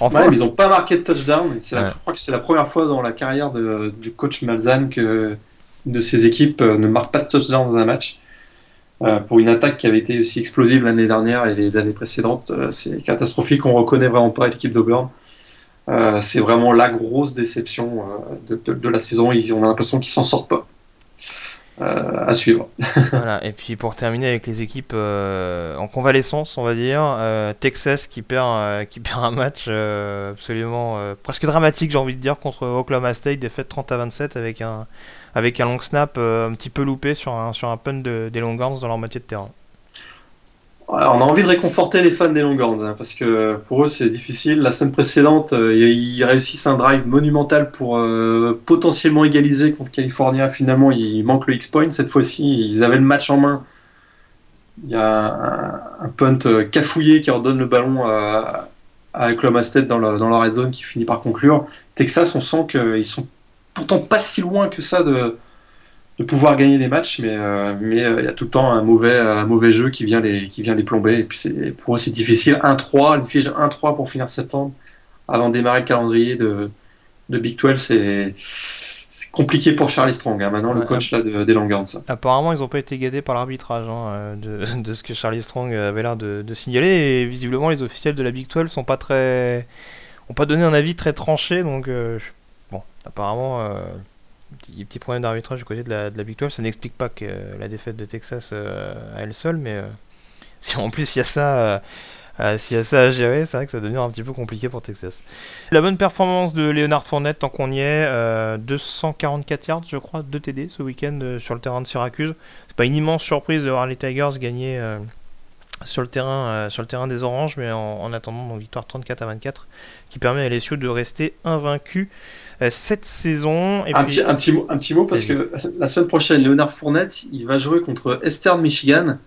enfin. ils n'ont pas marqué de touchdown. Je crois que c'est la première fois dans la carrière de, du coach Malzahn que de ses équipes ne marque pas de touchdown dans un match. Euh, pour une attaque qui avait été aussi explosive l'année dernière et les années précédentes. Euh, c'est catastrophique, on reconnaît vraiment pas l'équipe d'Auburn. Euh, c'est vraiment la grosse déception de, la saison. on a l'impression qu'ils s'en sortent pas. à suivre. Et puis pour terminer avec les équipes en convalescence, on va dire, Texas qui perd, qui perd un match absolument presque dramatique, j'ai envie de dire, contre Oklahoma State, défaite 30 à 27 avec un, avec un long snap euh, un petit peu loupé sur un, sur un punt de, des dans leur moitié de terrain. on a envie de réconforter les fans des Longhorns hein, parce que pour eux c'est difficile. La semaine précédente, euh, ils réussissent un drive monumental pour euh, potentiellement égaliser contre California. Finalement, il manque le X-point. Cette fois-ci, ils avaient le match en main. Il y a un, punt cafouillé qui redonne le ballon à, à Oklahoma dans, dans leur red zone qui finit par conclure. Texas, on sent qu'ils sont pourtant pas si loin que ça de, de pouvoir gagner des matchs, mais mais il y a tout le temps un mauvais un mauvais jeu qui vient les qui vient les plomber. Et puis c'est pour eux c'est difficile. 1-3, une fiche 1-3 pour finir septembre avant de démarrer le calendrier de de Big 12, c'est compliqué pour Charlie Strong, hein, maintenant le coach là, de, des Longhorns. Apparemment, ils n'ont pas été guidés par l'arbitrage hein, euh, de, de, ce que Charlie Strong avait l'air de, signaler. Et visiblement, les officiels de la Big 12 sont pas très, ont pas donné un avis très tranché. Donc, euh, bon, apparemment, euh, petit, petit problème d'arbitrage du côté de la, de la Big 12. Ça n'explique pas que la défaite de Texas à elle seule, mais si en plus il y a ça euh, S'il y a ça à gérer, c'est vrai que ça devient un petit peu compliqué pour Texas. La bonne performance de Leonard Fournette, tant qu'on y est, 244 euh, yards, je crois, 2 TD ce week-end euh, sur le terrain de Syracuse. C'est pas une immense surprise de voir les Tigers gagner sur le terrain, sur le terrain des Oranges, mais en, attendant, donc victoire 34 à 24, qui permet à LSU de rester invaincu cette saison. un, petit, un, petit mot, un petit mot parce que la semaine prochaine, Leonard Fournette, il va jouer contre Eastern Michigan.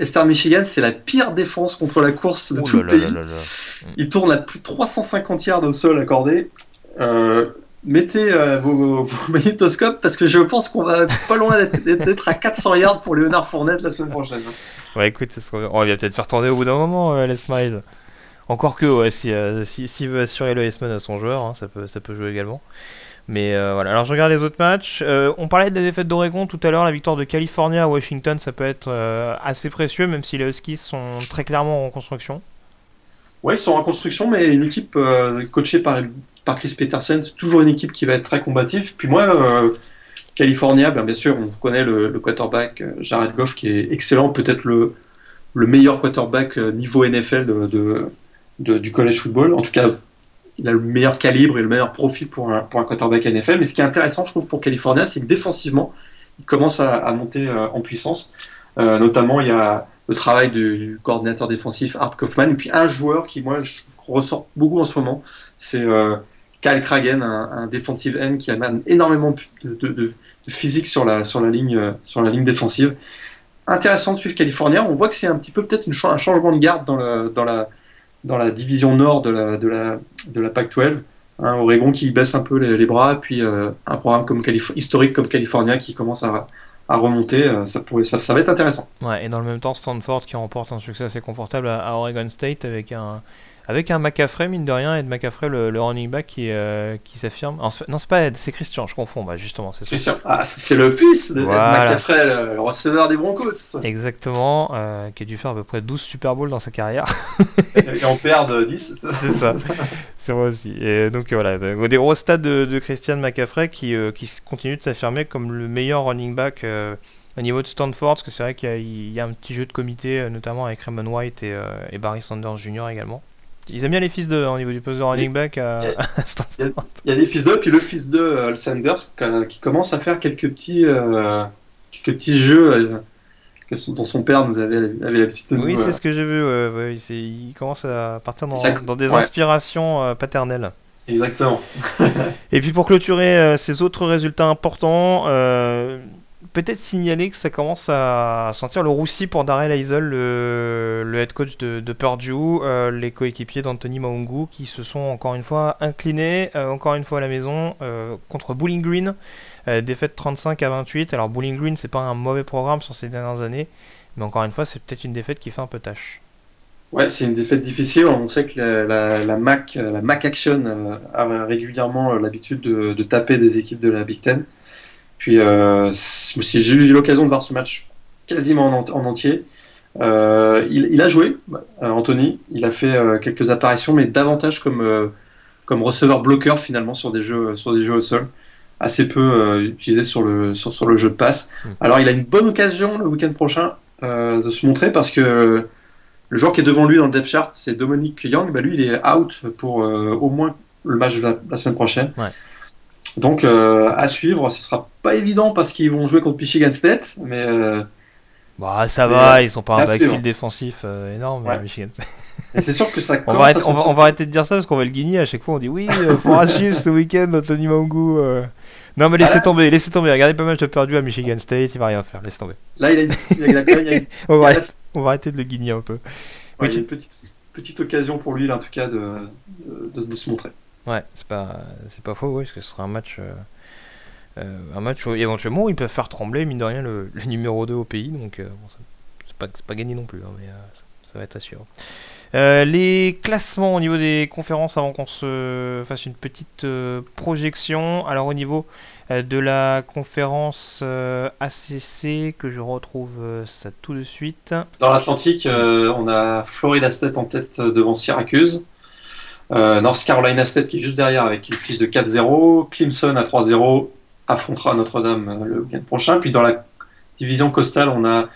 Esther Michigan, c'est la pire défense contre la course de tout le pays. Il tourne à plus de 350 yards au sol accordé. Euh, mettez euh, vos, magnétoscopes parce que je pense qu'on va pas loin d'être à 400 yards pour Léonard Fournette la semaine prochaine. Ouais, écoute, on va peut-être faire tourner au bout d'un moment, euh, Les Smiles. Encore que, ouais, s'il si, si, veut assurer le S-Man à son joueur, hein, ça, peut, ça peut jouer également. Mais euh, voilà, alors je regarde les autres matchs. Euh, on parlait de la défaite d'Oregon tout à l'heure, la victoire de Californie à Washington, ça peut être euh, assez précieux, même si les Huskies sont très clairement en reconstruction. Oui, ils sont en reconstruction, mais une équipe coachée par, par Chris Peterson, c'est toujours une équipe qui va être très combative. Puis moi, California, bien, bien sûr, on connaît le, quarterback Jared Goff qui est excellent, peut-être le, le meilleur quarterback niveau NFL de, du college football. En tout cas, il a le meilleur calibre et le meilleur profil pour un, pour un quarterback NFL. Mais ce qui est intéressant, je trouve, pour California, c'est que défensivement, il commence à, monter euh, en puissance. Euh, notamment, il y a le travail du, coordinateur défensif Art Kaufman. Et puis un joueur qui, moi, je ressort beaucoup en ce moment, c'est euh, Kyle Kragen, un, un defensive end qui amène énormément de, physique sur la, sur, la ligne, sur la ligne défensive. Intéressant de suivre California. On voit que c'est un petit peu peut-être un changement de garde dans la dans la division nord de la, de la, de la PAC-12. Hein, Oregon qui baisse un peu les, bras, puis euh, un programme comme historique comme California qui commence à, à remonter, euh, ça, pourrait, ça, ça, va être intéressant. Ouais, et dans le même temps, Stanford qui remporte un succès assez confortable à, à Oregon State avec un, avec un McCaffrey, mine de rien, Ed McCaffrey, le, le running back qui, euh, qui s'affirme. Non, c'est pas Ed, c'est Christian, je confonds, bah, justement. C'est Christian, ah, c'est le fils de Ed McCaffrey, le, receveur des Broncos. Exactement, euh, qui a dû faire à peu près 12 Super Bowls dans sa carrière. et en perd 10. c'est ça, c'est vrai aussi. Et donc voilà, des gros stats de, de Christian McCaffrey qui, euh, qui continue de s'affirmer comme le meilleur running back. au niveau de Stanford, parce que c'est vrai qu'il y, a un petit jeu de comité, notamment avec Raymond White et, et Barry Sanders Jr. également. Ils aiment bien les fils de au niveau du poste de running back. il, y a, des fils de, puis le fils de euh, Sanders qui commence à faire quelques petits, euh, quelques petits jeux euh, dont son père nous avait, avait l'habitude de Oui, c'est ce que j'ai vu. Ouais, il commence à partir dans, dans des inspirations paternelles. Exactement. Et puis pour clôturer ces autres résultats importants, peut-être signaler que ça commence à sentir le roussi pour Darrell Eisel, le, head coach de, Purdue, euh, les coéquipiers d'Anthony Maungu qui se sont encore une fois inclinés, euh, encore une fois à la maison, euh, contre Bowling Green. défaite 35 à 28. Alors Bowling Green, c'est pas un mauvais programme sur ces dernières années, mais encore une fois, c'est peut-être une défaite qui fait un peu tâche. Ouais, c'est une défaite difficile. On sait que la, Mac, la Mac Action a régulièrement l'habitude de, de, taper des équipes de la Big Ten. Puis euh, j'ai eu l'occasion de voir ce match quasiment en, entier. Euh, il, a joué, euh, Anthony. Il a fait quelques apparitions, mais davantage comme, comme receveur bloqueur finalement sur des jeux, sur des jeux au sol. Assez peu utilisé sur le, sur, sur, le jeu de passe. Hmm. Alors il a une bonne occasion le week-end prochain de se montrer parce que le joueur qui est devant lui dans le depth chart, c'est Dominique Young. Bah, lui, il est out pour au moins le match de la, la semaine prochaine. Ouais. Donc euh, à suivre, ce sera pas évident parce qu'ils vont jouer contre Michigan State, mais euh, bah ça va, ils sont pas un backfield défensif euh, énorme, Michigan State. c'est sûr que ça. on, va on, va, on, va, arrêter de dire ça parce qu'on va le guigner à chaque fois. On dit oui, faudra suivre ce week-end Tony Mangu. Non mais laissez tomber, laissez tomber. Regardez pas mal de perdu à Michigan State, il va rien faire, laissez tomber. Là il a, il a, il a, on, va arrêter, on, va arrêter, de le guigner un peu. il y a une petite, petite occasion pour lui là, en tout cas de, de, de se montrer. Ouais, c'est pas, c'est pas faux, oui, parce que ce sera un match, euh, un match où éventuellement ils peuvent faire trembler, mine de rien, le, numéro 2 au pays. Donc bon, c'est pas, gagné non plus, hein, mais ça, va être suivre. les classements au niveau des conférences avant qu'on se fasse une petite projection. Alors au niveau euh, de la conférence euh, ACC que je retrouve euh, ça tout de suite. Dans l'Atlantique, on a Florida State en tête devant Syracuse. North Carolina State qui est juste derrière avec une fiche de 4-0. Clemson à 3-0 affrontera Notre-Dame le week-end prochain. Puis dans la division costale, on a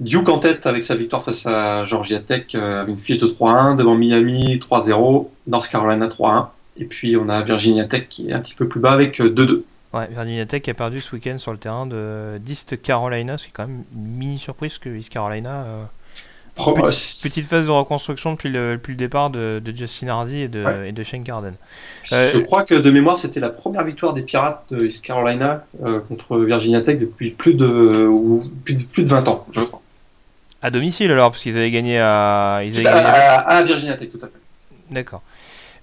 Duke en tête avec sa victoire face à Georgia Tech avec une fiche de 3-1. Devant Miami 3-0. North Carolina 3-1. Et puis on a Virginia Tech qui est un petit peu plus bas avec 2-2. Ouais, Virginia Tech a perdu ce week-end sur le terrain de d'East Carolina, ce qui est quand même une mini surprise que East Carolina. Euh, petite, phase de reconstruction depuis le, depuis le départ de, de Justin Hardy et de, et de Shane Carden. Je euh, crois que de mémoire, c'était la première victoire des Pirates de East Carolina euh, contre Virginia Tech depuis plus de, plus de, plus de 20 ans, je crois. À domicile alors, parce qu'ils avaient gagné à. Ils avaient à, à, Virginia Tech, tout à fait. D'accord.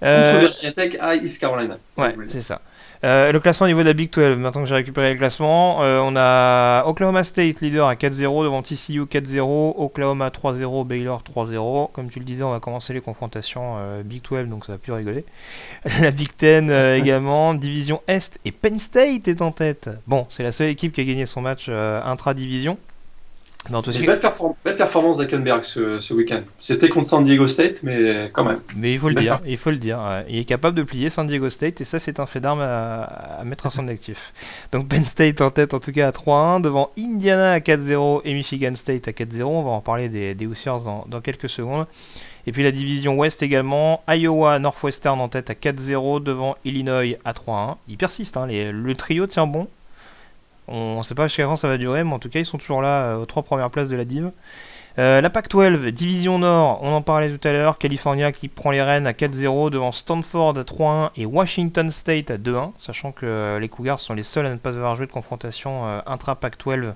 Contre Virginia Tech à East Carolina. ouais, c'est ça. Euh, le classement au niveau de la Big 12, maintenant que j'ai récupéré le classement, euh, on a Oklahoma State leader à 4-0 devant TCU 4-0, Oklahoma 3-0, Baylor 3-0. Comme tu le disais, on va commencer les confrontations euh, Big 12, donc ça va plus rigoler. la Big 10 également, division Est et Penn State est en tête. Bon, c'est la seule équipe qui a gagné son match intra-division. Belle, performance d'Akenberg ce, ce week-end. C'était contre San Diego State, mais quand même. Mais il faut le dire, il faut le dire. Il est capable de plier San Diego State et ça c'est un fait d'arme à, mettre à son actif. Donc Penn State en tête en tout cas à 3-1, devant Indiana à 4-0 et Michigan State à 4-0. On va en parler des, des Hoosiers dans, dans, quelques secondes. Et puis la division Ouest également, Iowa Northwestern en tête à 4-0 devant Illinois à 3-1. Il persiste, hein, le trio tient bon. On ne sait pas jusqu'à quand ça va durer, mais en tout cas, ils sont toujours là euh, aux trois premières places de la Div. Euh, la PAC-12, division Nord, on en parlait tout à l'heure. California qui prend les rênes à 4-0 devant Stanford à 3-1 et Washington State à 2-1, sachant que euh, les Cougars sont les seuls à ne pas avoir joué de confrontation intra-PAC-12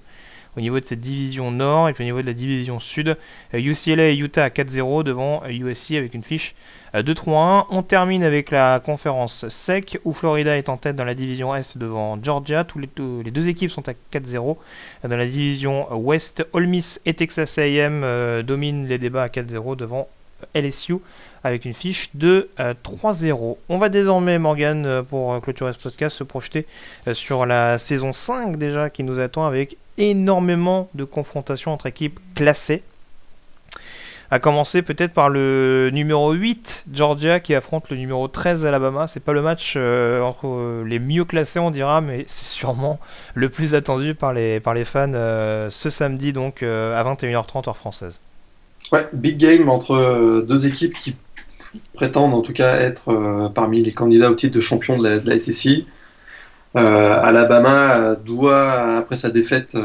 au niveau de cette division Nord et puis au niveau de la division Sud. UCLA et Utah à 4-0 devant USC avec une fiche 2-3-1. On termine avec la conférence SEC où Florida est en tête dans la division Est devant Georgia. Tous les, deux équipes sont à 4-0. Dans la division Ouest, Ole et Texas A&M euh, dominent les débats à 4-0 devant LSU avec une fiche de 3-0. Euh, On va désormais, Morgan, euh, pour clôturer ce podcast, se projeter sur la saison 5 déjà qui nous attend avec énormément de confrontations entre équipes classées. A commencer peut-être par le numéro 8, Georgia, qui affronte le numéro 13, Alabama. C'est pas le match euh, entre euh, les mieux classés, on dira, mais c'est sûrement le plus attendu par les, par les fans euh, ce samedi, donc à 21h30 heure française. Ouais, big game entre deux équipes qui prétendent en tout cas être parmi les candidats au titre de champion de la SEC. Alabama doit, après sa défaite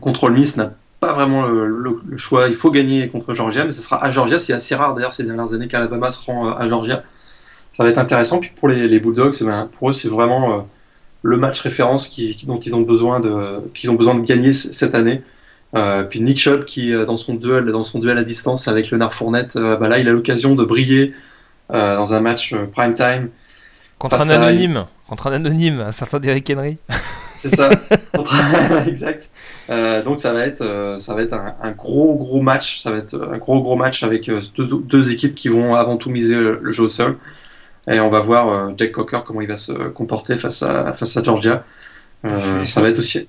contre le Miss, n'a pas vraiment le, choix. Il faut gagner contre Georgia, mais ce sera à Georgia. C'est assez rare d'ailleurs ces dernières années qu'Alabama se rend euh, à Georgia. Ça va être intéressant. Puis pour les, Bulldogs, eh ben, pour eux, c'est vraiment euh, le match référence qui, dont ils ont besoin de, qu'ils ont besoin de gagner cette année. Euh, puis Nick Chubb qui dans son duel, dans son duel à distance avec Leonard Fournette, bah là il a l'occasion de briller dans un match prime time contre un anonyme, contre un anonyme, un certain Derrick Henry. C'est ça. exact. Euh, donc ça va être, euh, ça va être un, gros gros match. Ça va être un gros gros match avec euh, deux, équipes qui vont avant tout miser le, jeu au sol. Et on va voir Jack Cocker comment il va se comporter face à face à Georgia. ça va être aussi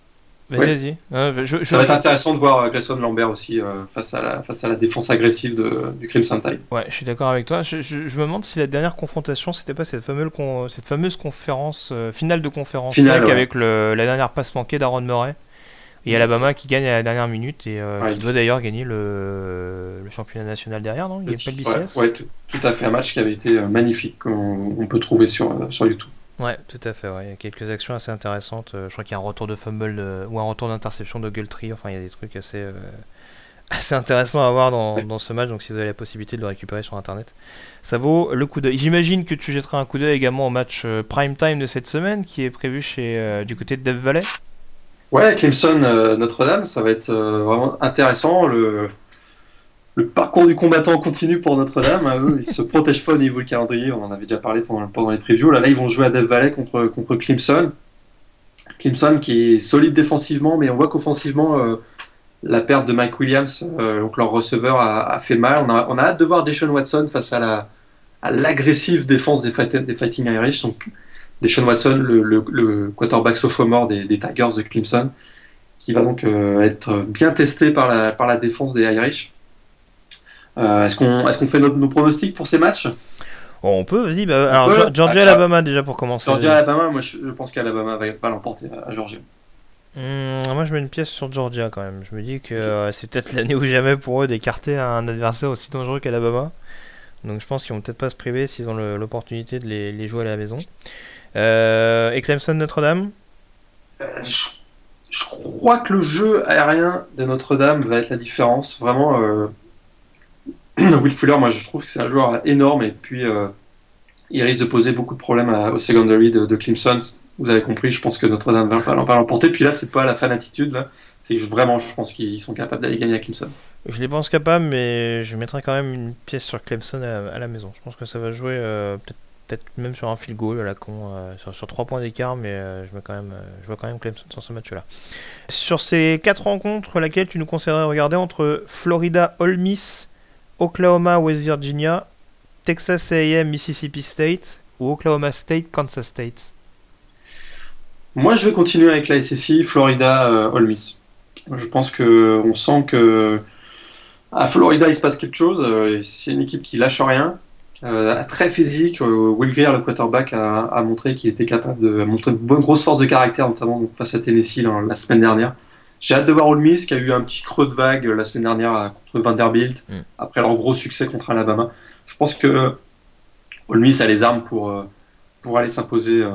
Vas-y, ça va être intéressant de voir Grayson Lambert aussi face, à la, face à la défense agressive de, du Crimson Tide. Ouais, je suis d'accord avec toi. Je, me demande si la dernière confrontation, c'était pas cette fameuse, cette fameuse conférence, finale de conférence avec le, la dernière passe manquée d'Aaron Murray. Et Alabama qui gagne à la dernière minute et euh, il doit d'ailleurs gagner le, le, championnat national derrière, non? Il n'y a pas le BCS Ouais, tout, à fait. Un match qui avait été euh, magnifique, qu'on peut trouver sur, euh, sur YouTube. Ouais, tout à fait. Il y a quelques actions assez intéressantes. je crois qu'il y a un retour de fumble ou un retour d'interception de Gultree. Enfin, il y a des trucs assez, assez intéressants à voir dans, dans, ce match. Donc, si vous avez la possibilité de le récupérer sur internet, ça vaut le coup d'œil. J'imagine que tu jetteras un coup d'œil également au match prime time de cette semaine qui est prévu chez, du côté de Dev Valley. Ouais, Clemson euh, Notre-Dame, ça va être euh, vraiment intéressant. Le parcours du combattant continue pour Notre-Dame. Hein, eux, ils se protègent pas au niveau du calendrier. On en avait déjà parlé pendant, les previews. Là, ils vont jouer à Death Valley contre, Clemson. Clemson qui est solide défensivement, mais on voit qu'offensivement, la perte de Mike Williams, donc leur receveur, a, fait mal. On a, hâte de voir Deshaun Watson face à la à l'agressive défense des, Fighting Irish. Donc, Deshaun Watson, le, quarterback sophomore des, des, Tigers de Clemson, qui va donc être bien testé par la, par la défense des Irish. Est-ce qu'on est qu'on fait nos pronostics pour ces matchs? On peut, vas-y. Bah, alors, Georgia, Alabama déjà pour commencer. Georgia, Alabama, moi je, pense qu'Alabama va pas l'emporter à Georgia. Hmm, moi je mets une pièce sur Georgia quand même. Je me dis que euh, c'est peut-être l'année ou jamais pour eux d'écarter un adversaire aussi dangereux qu'Alabama. Donc je pense qu'ils vont peut-être pas se priver s'ils ont l'opportunité de les, jouer à la maison. Euh, et Clemson Notre-Dame? Euh, je, crois que le jeu aérien de Notre-Dame va être la différence. Vraiment, Will Fuller, moi je trouve que c'est un joueur énorme et puis euh, il risque de poser beaucoup de problèmes au secondary de, Clemson. Vous avez compris, je pense que Notre-Dame va l'emporter. Puis là, c'est pas la fanatitude, là. c'est vraiment, je pense qu'ils sont capables d'aller gagner à Clemson. Je les pense capables, mais je mettrai quand même une pièce sur Clemson à, la maison. Je pense que ça va jouer euh, peut-être même sur un field goal à la con, euh, sur, 3 points d'écart, mais je, vois quand même Clemson sur ce match-là. Sur ces 4 rencontres, laquelle tu nous conseillerais de regarder entre Florida Ole Miss Oklahoma, West Virginia, Texas AM, Mississippi State ou Oklahoma State, Kansas State Moi, je vais continuer avec la SEC, Florida, euh, Ole Miss. Je pense que on sent que à Florida, il se passe quelque chose. Euh, c'est une équipe qui lâche rien, euh, très physique. Will Greer, le quarterback, a, montré qu'il était capable de montrer une bonne grosse force de caractère, notamment face à Tennessee la semaine dernière. J'ai hâte de voir Ole Miss qui a eu un petit creux de vague la semaine dernière contre Vanderbilt, mm. après leur gros succès contre Alabama. Je pense que Ole Miss a les armes pour, euh, pour aller s'imposer euh,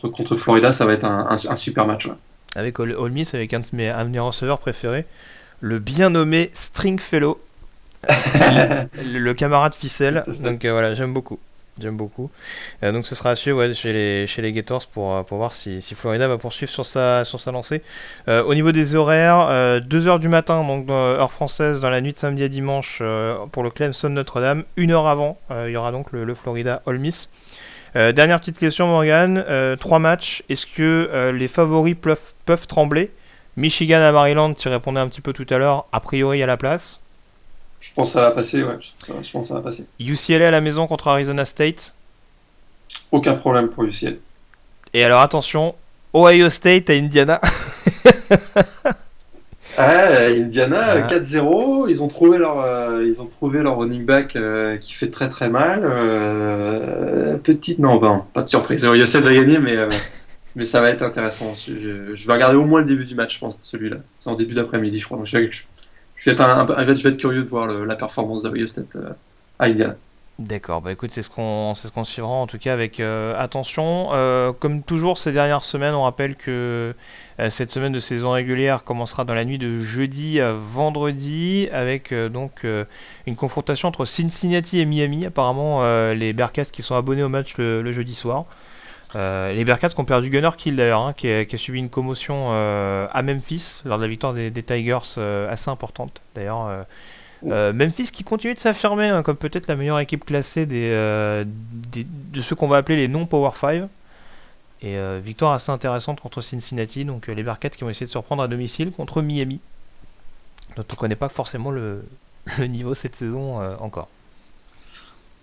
contre, contre Florida. Ça va être un, super match. Avec Ole Miss, avec un de mes, un receveurs préférés, le bien nommé Stringfellow, le, le, camarade ficelle. Donc euh, voilà, j'aime beaucoup. J'aime beaucoup. Euh, donc ce sera à suivre chez, les, chez les Gators pour, euh, pour voir si, si, Florida va poursuivre sur sa, sur sa lancée. Euh, au niveau des horaires, 2h du matin, donc heure française, dans la nuit de samedi à dimanche pour le Clemson Notre-Dame. Une heure avant, il y aura donc le, Florida Ole Miss. dernière petite question, Morgan. trois matchs. Est-ce que les favoris peuvent, peuvent trembler? Michigan à Maryland, tu répondais un petit peu tout à l'heure, a priori à la place. Je pense que ça va passer, ouais. Je, pense que ça va passer. UCLA à la maison contre Arizona State Aucun problème pour UCLA. Et alors attention, Ohio State à Indiana. ah, Indiana 4-0, ils ont trouvé leur euh, ils ont trouvé leur running back euh, qui fait très très mal. Euh, petite non, ben, pas de surprise. Ohio State va gagner mais mais ça va être intéressant. Je, vais regarder au moins le début du match, je pense celui-là. C'est en début d'après-midi, je crois. Donc, je, je vais être, curieux de voir la performance d'Ohio State euh, à Indiana. D'accord, bah écoute, c'est ce qu'on ce qu'on suivra en tout cas avec euh, attention. Euh, comme toujours ces dernières semaines, on rappelle que cette semaine de saison régulière commencera dans la nuit de jeudi à vendredi avec donc une confrontation entre Cincinnati et Miami. Apparemment, les Bearcats qui sont abonnés au match le jeudi soir. Euh, les Bearcats qui ont perdu Gunnar Kill d'ailleurs, hein, qui, a subi une commotion euh, à Memphis lors de la victoire des, Tigers euh, assez importante d'ailleurs. Memphis qui continue de s'affirmer hein, comme peut-être la meilleure équipe classée des, de ceux qu'on va appeler les non-Power 5. Et victoire assez intéressante contre Cincinnati, donc les Bearcats qui vont essayer de se reprendre à domicile contre Miami, dont on ne connaît pas forcément le niveau cette saison encore.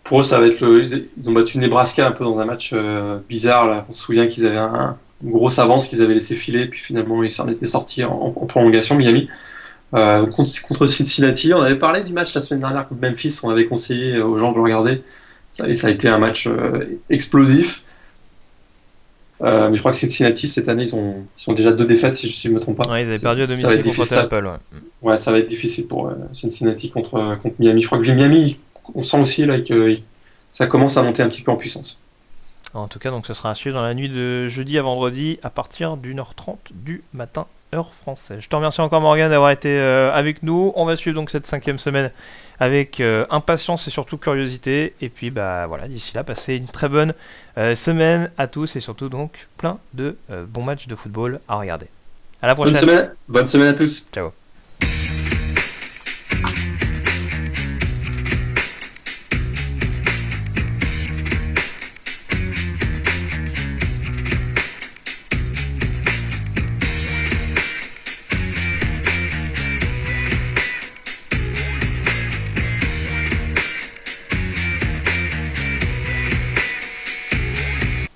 Pour eux, ça va être le. Ils ont battu Nebraska un peu dans un match euh, bizarre. Là. On se souvient qu'ils avaient un, une grosse avance qu'ils avaient laissé filer, puis finalement ils s'en étaient sortis en, prolongation, Miami. Euh, contre, Cincinnati, on avait parlé du match la semaine dernière contre Memphis, on avait conseillé aux gens de le regarder. Ça, ça a été un match euh, explosif. mais je crois que Cincinnati, cette année, ils, ont, sont déjà deux défaites, si je ne me trompe pas. Ouais, ils avaient perdu à domicile contre Apple. Ouais. ça va être difficile pour Cincinnati contre, contre Miami. Je crois que Miami, on sent aussi là que ça commence à monter un petit peu en puissance. En tout cas, donc ce sera à suivre dans la nuit de jeudi à vendredi à partir d'une heure 30 du matin, heure française. Je te remercie encore Morgan d'avoir été euh, avec nous. On va suivre donc cette cinquième semaine avec euh, impatience et surtout curiosité. Et puis bah voilà, d'ici là, passez une très bonne euh, semaine à tous et surtout donc plein de bons matchs de football à regarder. À la prochaine. Bonne semaine, bonne semaine à tous. Ciao.